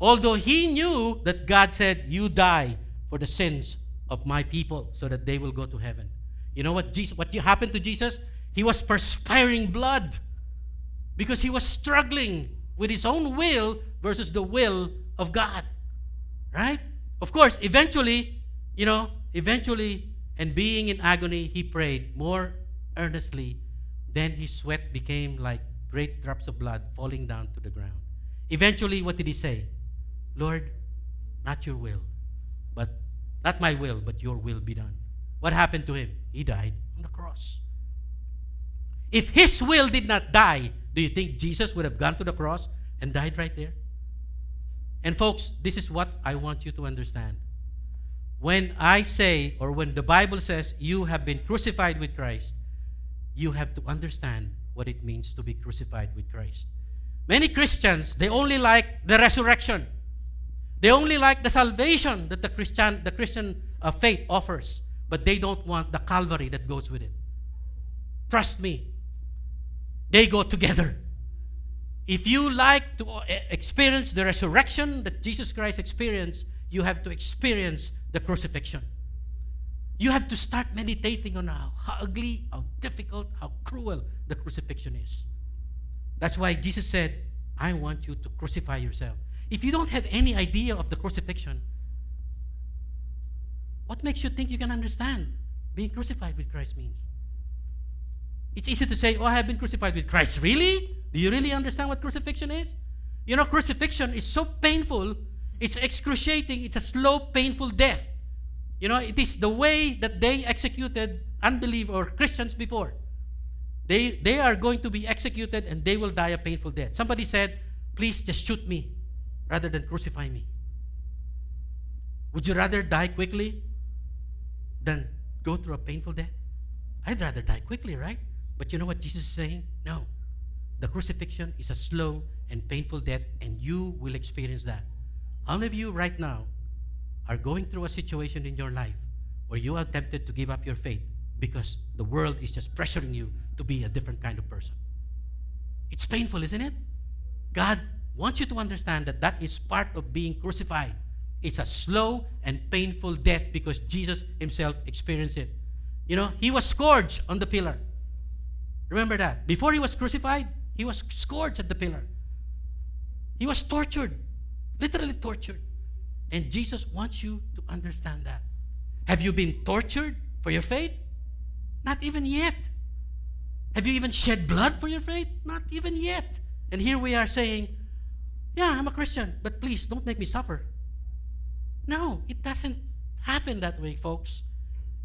Although he knew that God said, You die for the sins of my people so that they will go to heaven. You know what Jesus what happened to Jesus? He was perspiring blood because he was struggling with his own will versus the will of God. Right? Of course, eventually, you know, eventually and being in agony, he prayed more earnestly. Then his sweat became like great drops of blood falling down to the ground. Eventually, what did he say? Lord, not your will, but not my will, but your will be done. What happened to him? He died on the cross. If his will did not die, do you think Jesus would have gone to the cross and died right there? And folks, this is what I want you to understand. When I say, or when the Bible says you have been crucified with Christ, you have to understand what it means to be crucified with Christ. Many Christians, they only like the resurrection. They only like the salvation that the Christian, the Christian uh, faith offers, but they don't want the Calvary that goes with it. Trust me, they go together. If you like to uh, experience the resurrection that Jesus Christ experienced, you have to experience the crucifixion. You have to start meditating on how, how ugly, how difficult, how cruel the crucifixion is. That's why Jesus said, I want you to crucify yourself. If you don't have any idea of the crucifixion, what makes you think you can understand being crucified with Christ means? It's easy to say, Oh, I have been crucified with Christ. Really? Do you really understand what crucifixion is? You know, crucifixion is so painful, it's excruciating, it's a slow, painful death. You know, it is the way that they executed unbelief or Christians before. They, they are going to be executed and they will die a painful death. Somebody said, Please just shoot me rather than crucify me. Would you rather die quickly than go through a painful death? I'd rather die quickly, right? But you know what Jesus is saying? No. The crucifixion is a slow and painful death, and you will experience that. How many of you right now are going through a situation in your life where you are tempted to give up your faith because the world is just pressuring you to be a different kind of person? It's painful, isn't it? God wants you to understand that that is part of being crucified. It's a slow and painful death because Jesus himself experienced it. You know, he was scourged on the pillar. Remember that. Before he was crucified, he was scourged at the pillar. He was tortured, literally tortured. And Jesus wants you to understand that. Have you been tortured for your faith? Not even yet. Have you even shed blood for your faith? Not even yet. And here we are saying, Yeah, I'm a Christian, but please don't make me suffer. No, it doesn't happen that way, folks.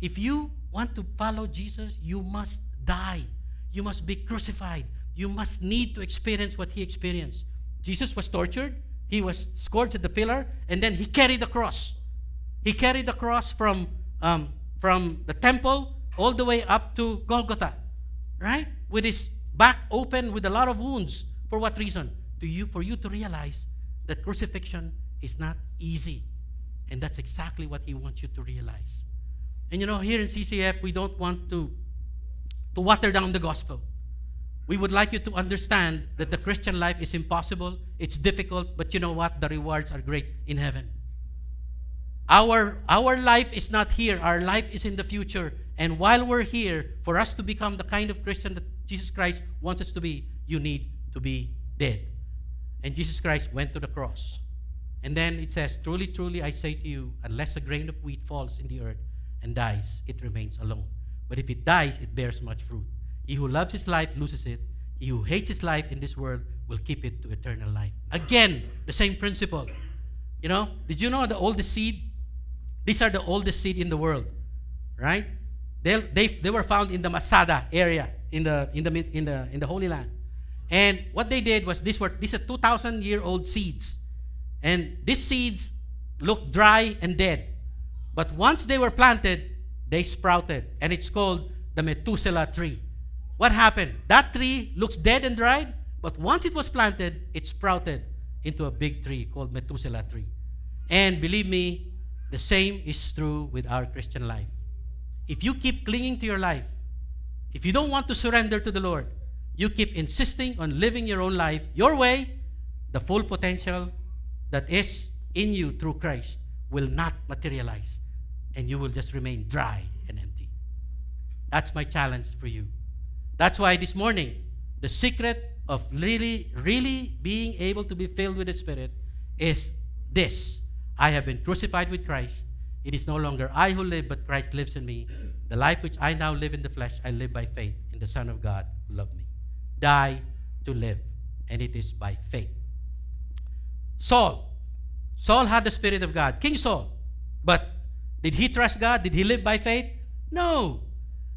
If you want to follow Jesus, you must die. You must be crucified. You must need to experience what he experienced. Jesus was tortured, he was scourged at the pillar, and then he carried the cross. He carried the cross from, um, from the temple all the way up to Golgotha, right? With his back open with a lot of wounds. For what reason? To you, for you to realize that crucifixion is not easy. And that's exactly what he wants you to realize. And you know, here in CCF, we don't want to, to water down the gospel. We would like you to understand that the Christian life is impossible, it's difficult, but you know what? The rewards are great in heaven. Our, our life is not here, our life is in the future. And while we're here, for us to become the kind of Christian that Jesus Christ wants us to be, you need to be dead. And Jesus Christ went to the cross. And then it says, Truly, truly, I say to you, unless a grain of wheat falls in the earth and dies, it remains alone. But if it dies, it bears much fruit. He who loves his life loses it. He who hates his life in this world will keep it to eternal life. Again, the same principle. You know, did you know the oldest seed? These are the oldest seed in the world, right? They, they, they were found in the Masada area in the, in, the, in, the, in the Holy Land. And what they did was these were these are 2,000 year old seeds. And these seeds looked dry and dead. But once they were planted, they sprouted. And it's called the Methuselah tree. What happened? That tree looks dead and dried, but once it was planted, it sprouted into a big tree called Methuselah tree. And believe me, the same is true with our Christian life. If you keep clinging to your life, if you don't want to surrender to the Lord, you keep insisting on living your own life your way, the full potential that is in you through Christ will not materialize and you will just remain dry and empty. That's my challenge for you. That's why this morning, the secret of really, really being able to be filled with the Spirit is this I have been crucified with Christ. It is no longer I who live, but Christ lives in me. The life which I now live in the flesh, I live by faith in the Son of God who loved me die to live. And it is by faith. Saul. Saul had the Spirit of God. King Saul. But did he trust God? Did he live by faith? No.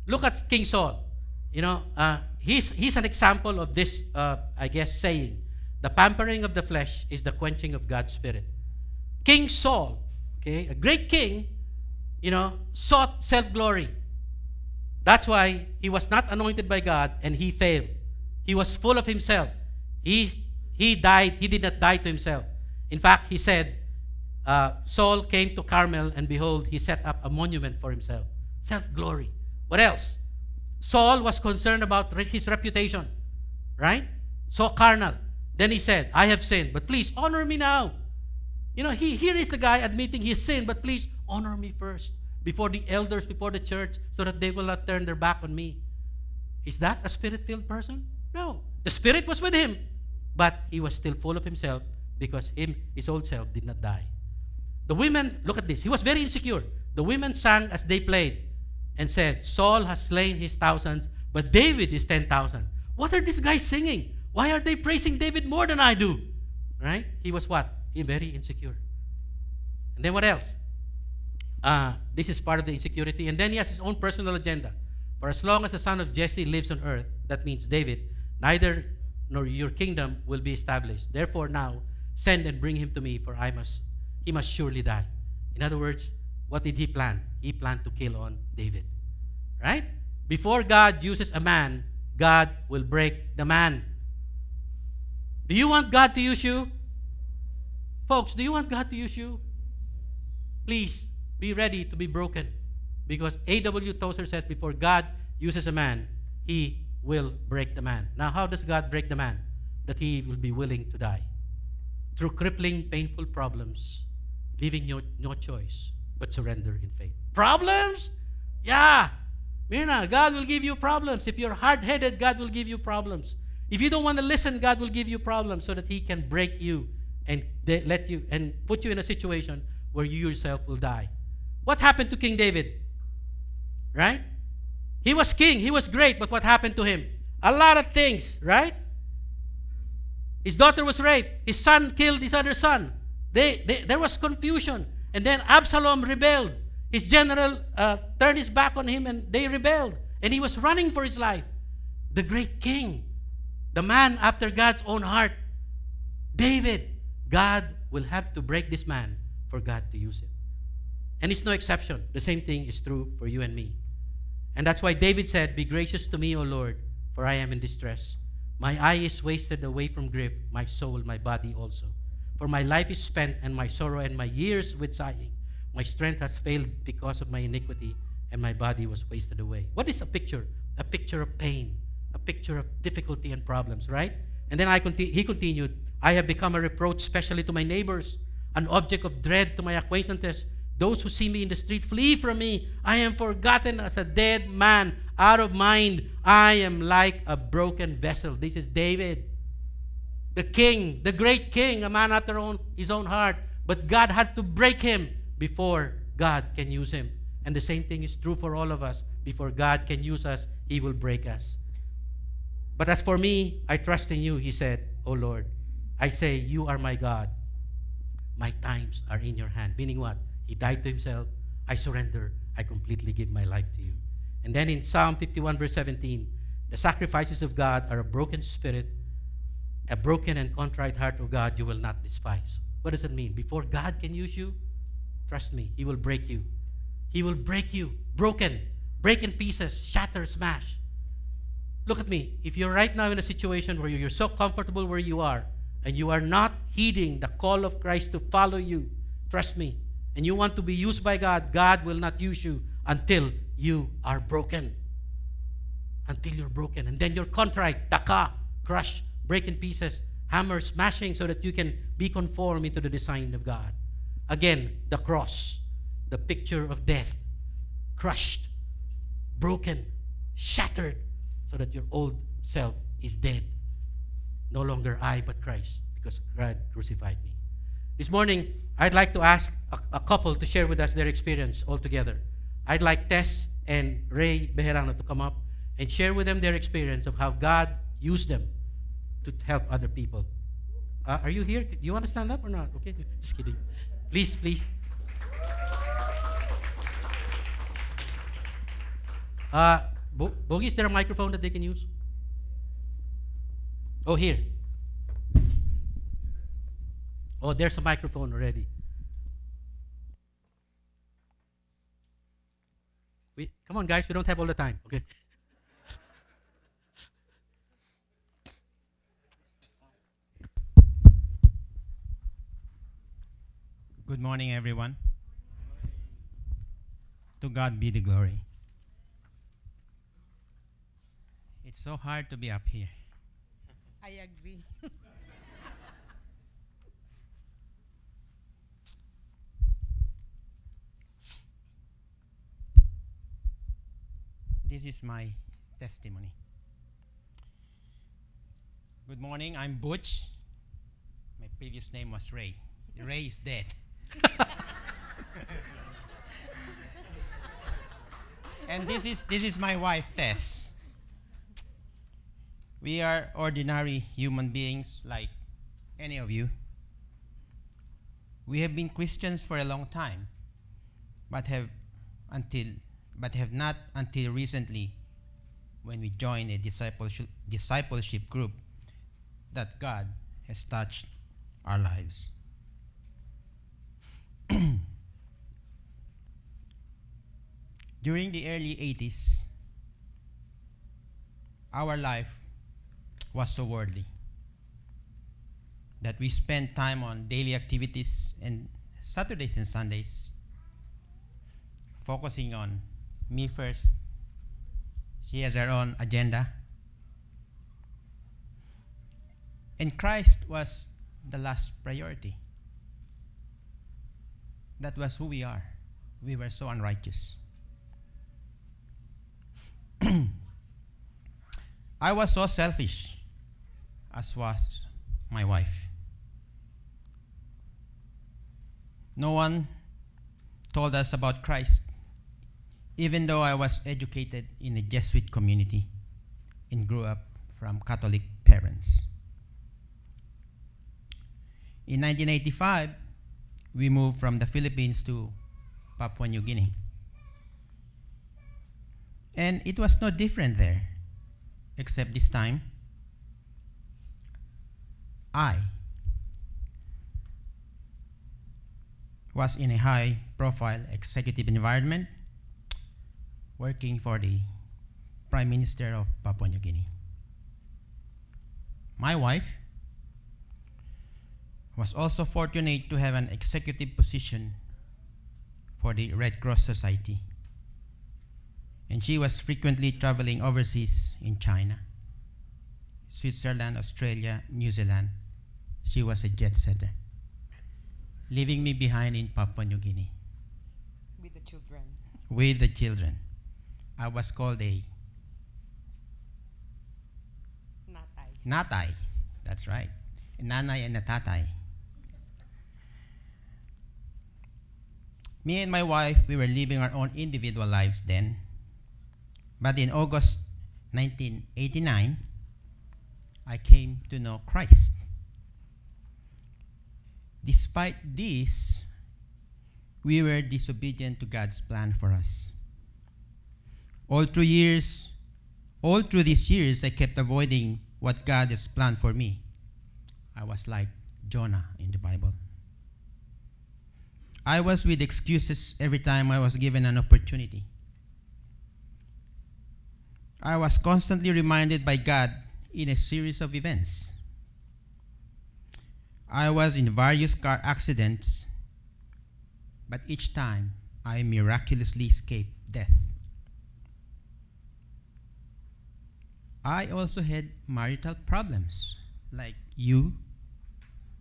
Look at King Saul. You know, uh, he's, he's an example of this, uh, I guess, saying. The pampering of the flesh is the quenching of God's Spirit. King Saul, okay, a great king, you know, sought self glory. That's why he was not anointed by God and he failed. He was full of himself. He, he died, he did not die to himself. In fact, he said, uh, Saul came to Carmel, and behold, he set up a monument for himself. Self glory. What else? Saul was concerned about his reputation, right? So carnal. Then he said, I have sinned, but please honor me now. You know, he, here is the guy admitting his sin, but please honor me first before the elders, before the church, so that they will not turn their back on me. Is that a spirit filled person? No. The Spirit was with him, but he was still full of himself because him, his old self did not die. The women, look at this, he was very insecure. The women sang as they played and said, Saul has slain his thousands, but David is 10,000. What are these guys singing? Why are they praising David more than I do? Right? He was what? He very insecure. And then what else? Uh, this is part of the insecurity. And then he has his own personal agenda. For as long as the son of Jesse lives on earth, that means David, neither nor your kingdom will be established. Therefore now send and bring him to me, for I must he must surely die. In other words, what did he plan? He planned to kill on David. Right? Before God uses a man, God will break the man. Do you want God to use you? Folks, do you want God to use you? Please be ready to be broken. Because A.W. Tozer says before God uses a man, he will break the man. Now, how does God break the man? That he will be willing to die. Through crippling, painful problems, leaving you no choice but surrender in faith. Problems? Yeah. Mina, God will give you problems. If you're hard headed, God will give you problems. If you don't want to listen, God will give you problems so that He can break you and let you and put you in a situation where you yourself will die. What happened to King David? Right? He was king, he was great, but what happened to him? A lot of things, right? His daughter was raped, his son killed his other son. They, they there was confusion. And then Absalom rebelled. His general uh, turned his back on him and they rebelled. And he was running for his life. The great king, the man after God's own heart, David, God will have to break this man for God to use him. And it's no exception. The same thing is true for you and me. And that's why David said, Be gracious to me, O Lord, for I am in distress. My eye is wasted away from grief, my soul, my body also. For my life is spent, and my sorrow and my years with sighing. My strength has failed because of my iniquity, and my body was wasted away. What is a picture? A picture of pain, a picture of difficulty and problems, right? And then I conti- he continued, I have become a reproach, especially to my neighbors, an object of dread to my acquaintances. Those who see me in the street flee from me. I am forgotten as a dead man, out of mind. I am like a broken vessel. This is David, the king, the great king, a man after own, his own heart. But God had to break him before God can use him. And the same thing is true for all of us. Before God can use us, he will break us. But as for me, I trust in you, he said, O Lord. I say, You are my God. My times are in your hand. Meaning what? He died to himself. I surrender. I completely give my life to you. And then in Psalm 51, verse 17, the sacrifices of God are a broken spirit, a broken and contrite heart of God you will not despise. What does it mean? Before God can use you, trust me, He will break you. He will break you, broken, break in pieces, shatter, smash. Look at me. If you're right now in a situation where you're so comfortable where you are, and you are not heeding the call of Christ to follow you, trust me, and you want to be used by God, God will not use you until you are broken. Until you're broken. And then you're contrite, taka, crushed, break in pieces, hammer smashing so that you can be conformed into the design of God. Again, the cross, the picture of death, crushed, broken, shattered, so that your old self is dead. No longer I, but Christ, because God crucified me. This morning, I'd like to ask a, a couple to share with us their experience all together. I'd like Tess and Ray Bejerano to come up and share with them their experience of how God used them to help other people. Uh, are you here? Do you want to stand up or not? Okay, just kidding. Please, please. Uh, Bo- Bogey, is there a microphone that they can use? Oh, here. Oh, there's a microphone already. We, come on, guys, we don't have all the time, okay? Good morning, everyone. To God be the glory. It's so hard to be up here. I agree. This is my testimony. Good morning, I'm Butch. My previous name was Ray. Ray is dead. and this is this is my wife Tess. We are ordinary human beings like any of you. We have been Christians for a long time, but have until but have not until recently when we joined a discipleship, discipleship group that God has touched our lives. During the early 80s, our life was so worldly that we spent time on daily activities and Saturdays and Sundays focusing on me first. She has her own agenda. And Christ was the last priority. That was who we are. We were so unrighteous. I was so selfish, as was my wife. No one told us about Christ, even though I was educated in a Jesuit community and grew up from Catholic parents. In 1985, we moved from the Philippines to Papua New Guinea. And it was no different there, except this time, I was in a high profile executive environment working for the Prime Minister of Papua New Guinea. My wife was also fortunate to have an executive position for the Red Cross Society. And she was frequently traveling overseas in China, Switzerland, Australia, New Zealand. She was a jet setter, leaving me behind in Papua New Guinea With the children. with the children. I was called a Not I. Natay. That's right. Nanay and a tatay. Me and my wife, we were living our own individual lives then. But in August 1989, I came to know Christ. Despite this, we were disobedient to God's plan for us. All through years, all through these years, I kept avoiding what God has planned for me. I was like Jonah in the Bible. I was with excuses every time I was given an opportunity. I was constantly reminded by God in a series of events. I was in various car accidents, but each time I miraculously escaped death. I also had marital problems, like you,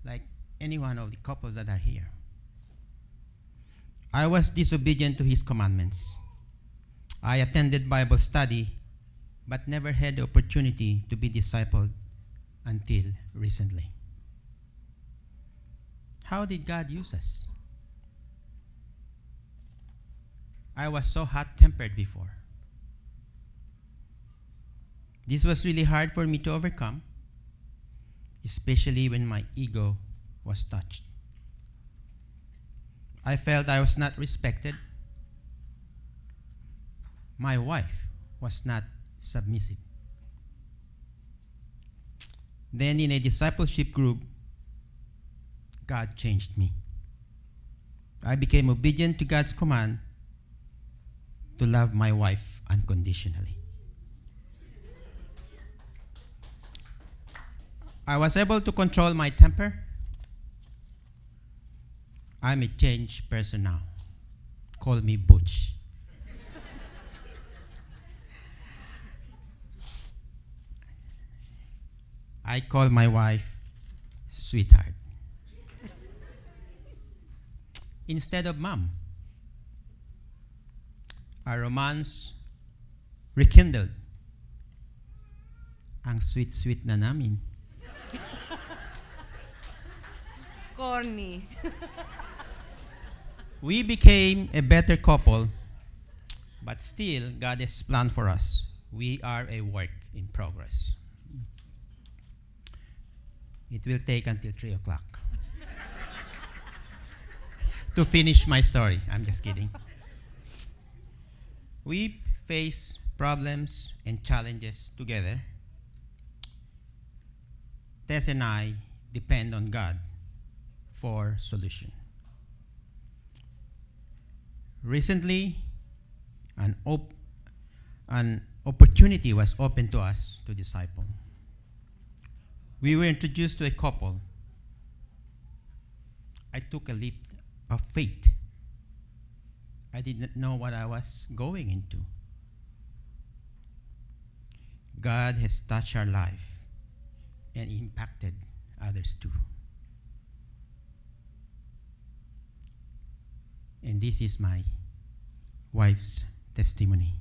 like any one of the couples that are here. I was disobedient to his commandments. I attended Bible study, but never had the opportunity to be discipled until recently. How did God use us? I was so hot tempered before. This was really hard for me to overcome, especially when my ego was touched. I felt I was not respected. My wife was not submissive. Then, in a discipleship group, God changed me. I became obedient to God's command to love my wife unconditionally. I was able to control my temper. I'm a changed person now. Call me Butch. I call my wife sweetheart. Instead of mom. Our romance rekindled. Ang sweet-sweet na namin. Corny. We became a better couple, but still, God has planned for us. We are a work in progress. It will take until 3 o'clock to finish my story. I'm just kidding. We face problems and challenges together. Tess and I depend on God for solution. Recently, an, op- an opportunity was open to us to disciple. We were introduced to a couple. I took a leap of faith. I did not know what I was going into. God has touched our life and impacted others too. And this is my wife's testimony.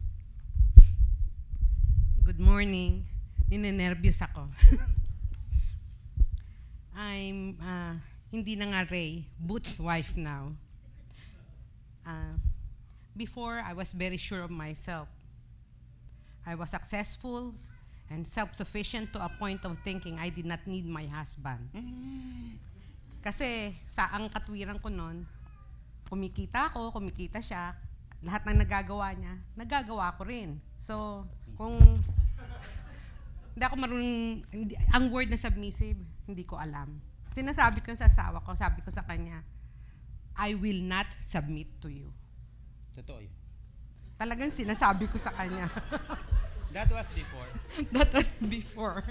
Good morning. Ninenervyos ako. I'm uh, hindi na nga Ray, Boots' wife now. Uh, before, I was very sure of myself. I was successful and self-sufficient to a point of thinking I did not need my husband. Kasi sa ang katwiran ko noon, kumikita ako, kumikita siya, lahat ng nagagawa niya, nagagawa ko rin. So, kung hindi ako marunong, hindi, ang word na submissive, hindi ko alam. Sinasabi ko sa asawa ko, sabi ko sa kanya, I will not submit to you. Totoo yun. Talagang sinasabi ko sa kanya. That was before. That was before.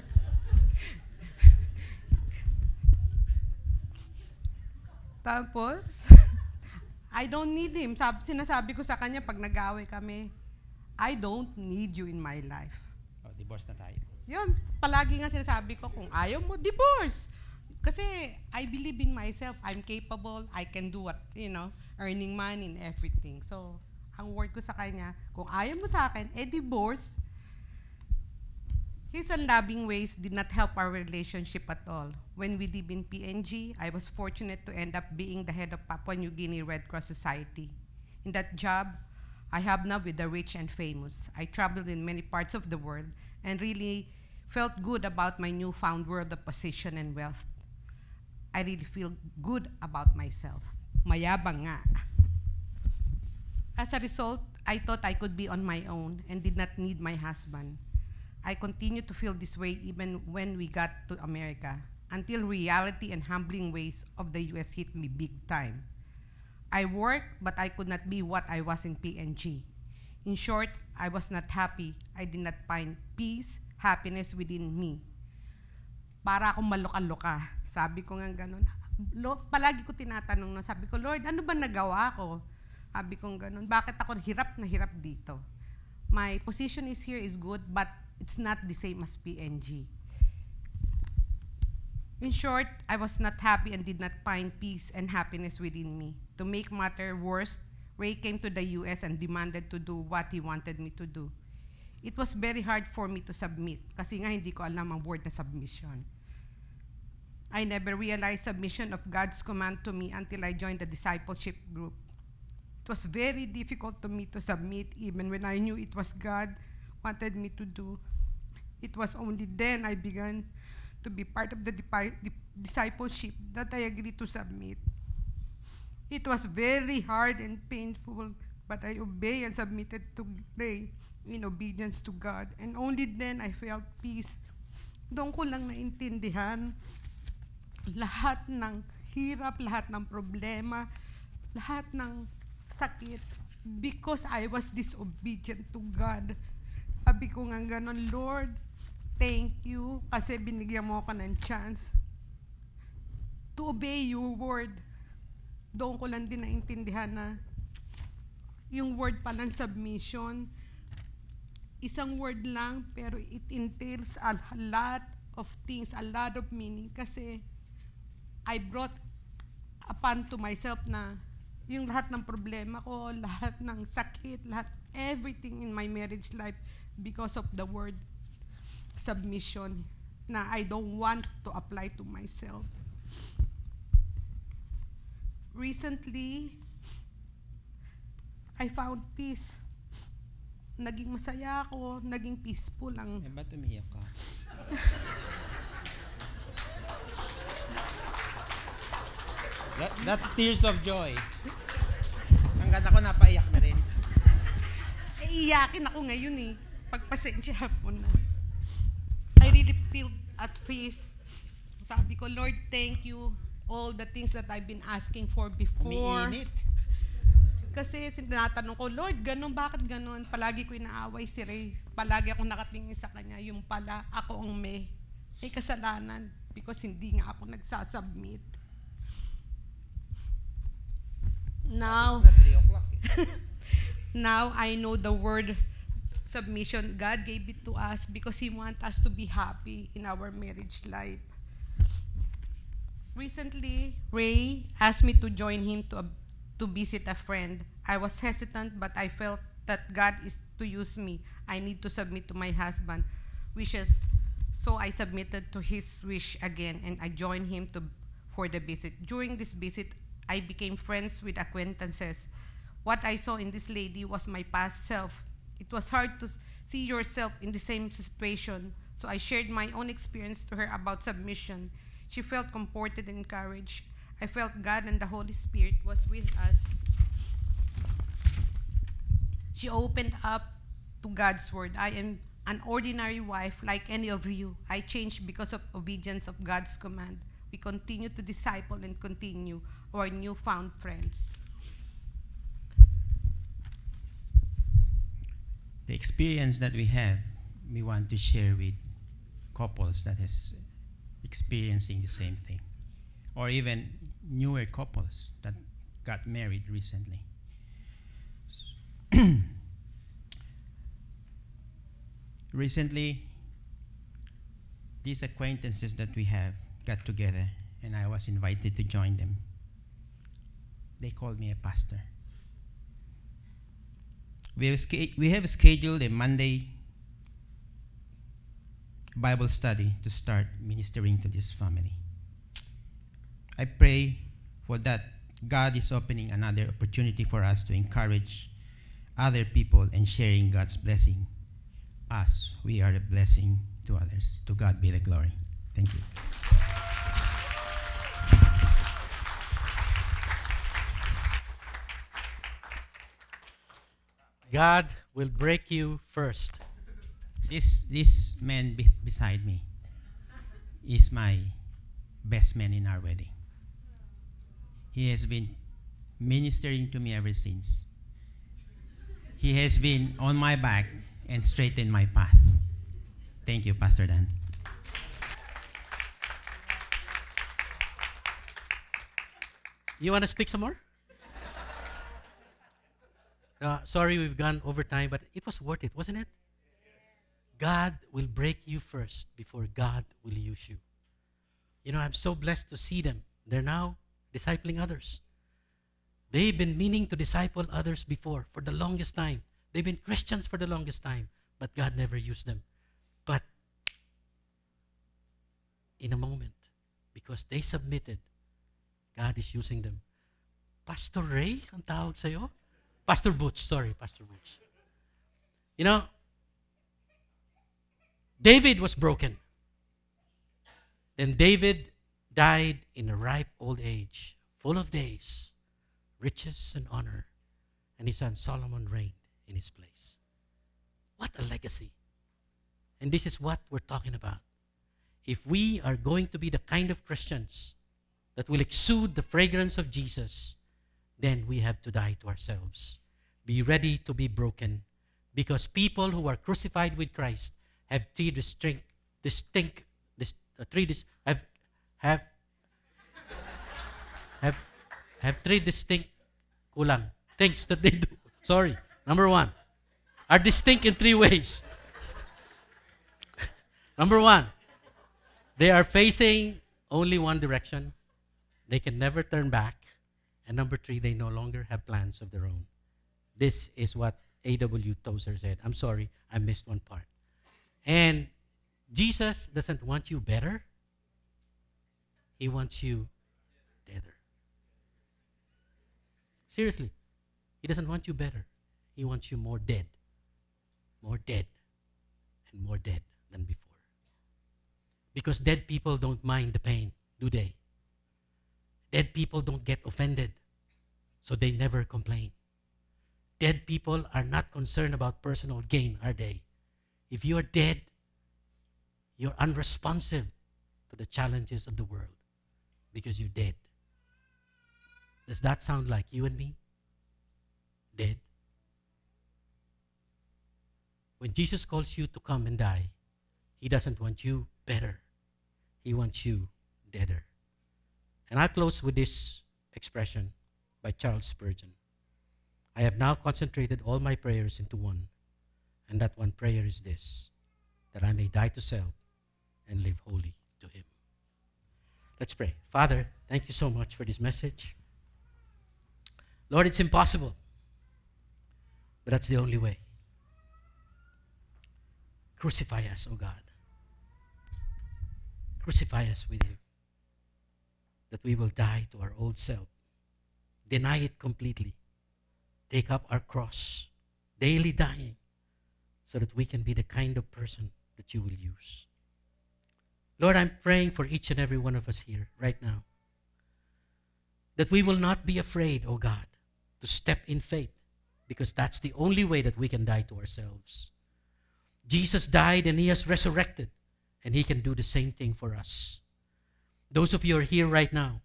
Tapos, I don't need him. Sab- sinasabi ko sa kanya pag nag-away kami, I don't need you in my life. Oh, divorce na tayo. Yun, palagi nga sinasabi ko, kung ayaw mo, divorce. Kasi I believe in myself. I'm capable. I can do what, you know, earning money and everything. So, ang word ko sa kanya, kung ayaw mo sa akin, eh divorce. His unloving ways did not help our relationship at all. When we live in PNG, I was fortunate to end up being the head of Papua New Guinea Red Cross Society. In that job, I hobnobbed with the rich and famous. I traveled in many parts of the world and really felt good about my newfound world of position and wealth. I really feel good about myself. Mayabang nga. As a result, I thought I could be on my own and did not need my husband. I continued to feel this way even when we got to America, until reality and humbling ways of the US hit me big time. I worked, but I could not be what I was in PNG. In short, I was not happy. I did not find peace, happiness within me. Para akong maluka-luka. Sabi ko nga ganun. Palagi ko tinatanong, no, sabi ko, Lord, ano ba nagawa ko? Sabi ko ganun, bakit ako hirap na hirap dito? My position is here is good, but it's not the same as PNG. In short, I was not happy and did not find peace and happiness within me. To make matter worse, Ray came to the US and demanded to do what he wanted me to do. It was very hard for me to submit kasi nga hindi ko alam ang word na submission. I never realized submission of God's command to me until I joined the discipleship group. It was very difficult to me to submit even when I knew it was God wanted me to do. It was only then I began to be part of the discipleship that I agreed to submit. It was very hard and painful, but I obeyed and submitted to pray in obedience to God. And only then I felt peace. Doon ko lang naintindihan lahat ng hirap, lahat ng problema, lahat ng sakit because I was disobedient to God. Sabi ko nga ganon, Lord, thank you kasi binigyan mo ako ng chance to obey your word. doon ko lang din naintindihan na yung word pa ng submission, isang word lang, pero it entails a lot of things, a lot of meaning. Kasi I brought upon to myself na yung lahat ng problema ko, lahat ng sakit, lahat, everything in my marriage life because of the word submission na I don't want to apply to myself. Recently, I found peace. Naging masaya ako, naging peaceful ang Eh, ba't umiyak ka? That, that's tears of joy. Hanggang ako napaiyak na rin. Eh, iyakin ako ngayon eh. Pagpasensya mo na. I really feel at peace. Sabi ko, Lord, thank you. All the things that I've been asking for before. Umiinit. Kasi tinatanong ko, Lord, ganun, bakit ganun? Palagi ko inaaway si Ray. Palagi ako nakatingin sa kanya. Yung pala, ako ang may, may kasalanan because hindi nga ako nagsasubmit. Now, Na 3 o'clock eh. now I know the word submission. God gave it to us because He wants us to be happy in our marriage life. Recently, Ray asked me to join him to, a- to visit a friend. I was hesitant, but I felt that God is to use me. I need to submit to my husband wishes. So I submitted to his wish again, and I joined him to for the visit. During this visit, I became friends with acquaintances. What I saw in this lady was my past self. It was hard to see yourself in the same situation, so I shared my own experience to her about submission. She felt comforted and encouraged. I felt God and the Holy Spirit was with us. She opened up to God's word. I am an ordinary wife like any of you. I changed because of obedience of God's command. We continue to disciple and continue our newfound friends. The experience that we have, we want to share with couples that is experiencing the same thing. Or even newer couples that got married recently. Recently, these acquaintances that we have got together, and I was invited to join them. They called me a pastor. We have, we have scheduled a Monday Bible study to start ministering to this family. I pray for that God is opening another opportunity for us to encourage other people and sharing God's blessing. Us, we are a blessing to others. To God be the glory. Thank you. God will break you first. This this man be- beside me is my best man in our wedding. He has been ministering to me ever since. He has been on my back and straightened my path. Thank you, Pastor Dan. You want to speak some more? Uh, sorry, we've gone over time, but it was worth it, wasn't it? God will break you first before God will use you. You know, I'm so blessed to see them. They're now discipling others. They've been meaning to disciple others before for the longest time. They've been Christians for the longest time, but God never used them. But in a moment, because they submitted, God is using them. Pastor Ray, ang tawag sa'yo? Pastor Butch, sorry, Pastor Butch. You know, David was broken. Then David died in a ripe old age, full of days, riches, and honor. And his son Solomon reigned in his place. What a legacy. And this is what we're talking about. If we are going to be the kind of Christians that will exude the fragrance of Jesus, then we have to die to ourselves. Be ready to be broken because people who are crucified with Christ have three distinct, distinct, dis, uh, have, have, have, have three distinct kulang things that they do. Sorry. Number one, are distinct in three ways. Number one, they are facing only one direction. They can never turn back. And number three, they no longer have plans of their own. This is what A.W. Tozer said. I'm sorry, I missed one part. And Jesus doesn't want you better, He wants you deader. Seriously, He doesn't want you better, He wants you more dead. More dead and more dead than before. Because dead people don't mind the pain, do they? Dead people don't get offended, so they never complain. Dead people are not concerned about personal gain, are they? If you are dead, you're unresponsive to the challenges of the world because you're dead. Does that sound like you and me? Dead? When Jesus calls you to come and die, he doesn't want you better. He wants you deader. And I close with this expression by Charles Spurgeon. I have now concentrated all my prayers into one, and that one prayer is this that I may die to self and live Him. Let's pray. Father, thank you so much for this message. Lord, it's impossible, but that's the only way. Crucify us, O oh God. Crucify us with you. That we will die to our old self, deny it completely, take up our cross, daily dying, so that we can be the kind of person that you will use. Lord, I'm praying for each and every one of us here right now that we will not be afraid, oh God, to step in faith because that's the only way that we can die to ourselves. Jesus died and he has resurrected, and he can do the same thing for us. Those of you are here right now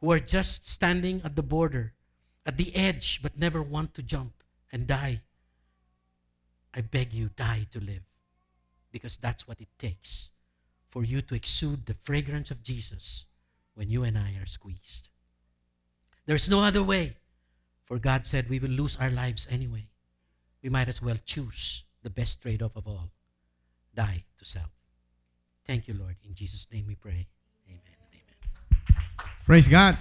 who are just standing at the border, at the edge, but never want to jump and die, I beg you, die to live because that's what it takes for you to exude the fragrance of Jesus when you and I are squeezed. There's no other way, for God said we will lose our lives anyway. We might as well choose the best trade off of all die to self. Thank you, Lord. In Jesus' name we pray. Amen. Amen. Praise God.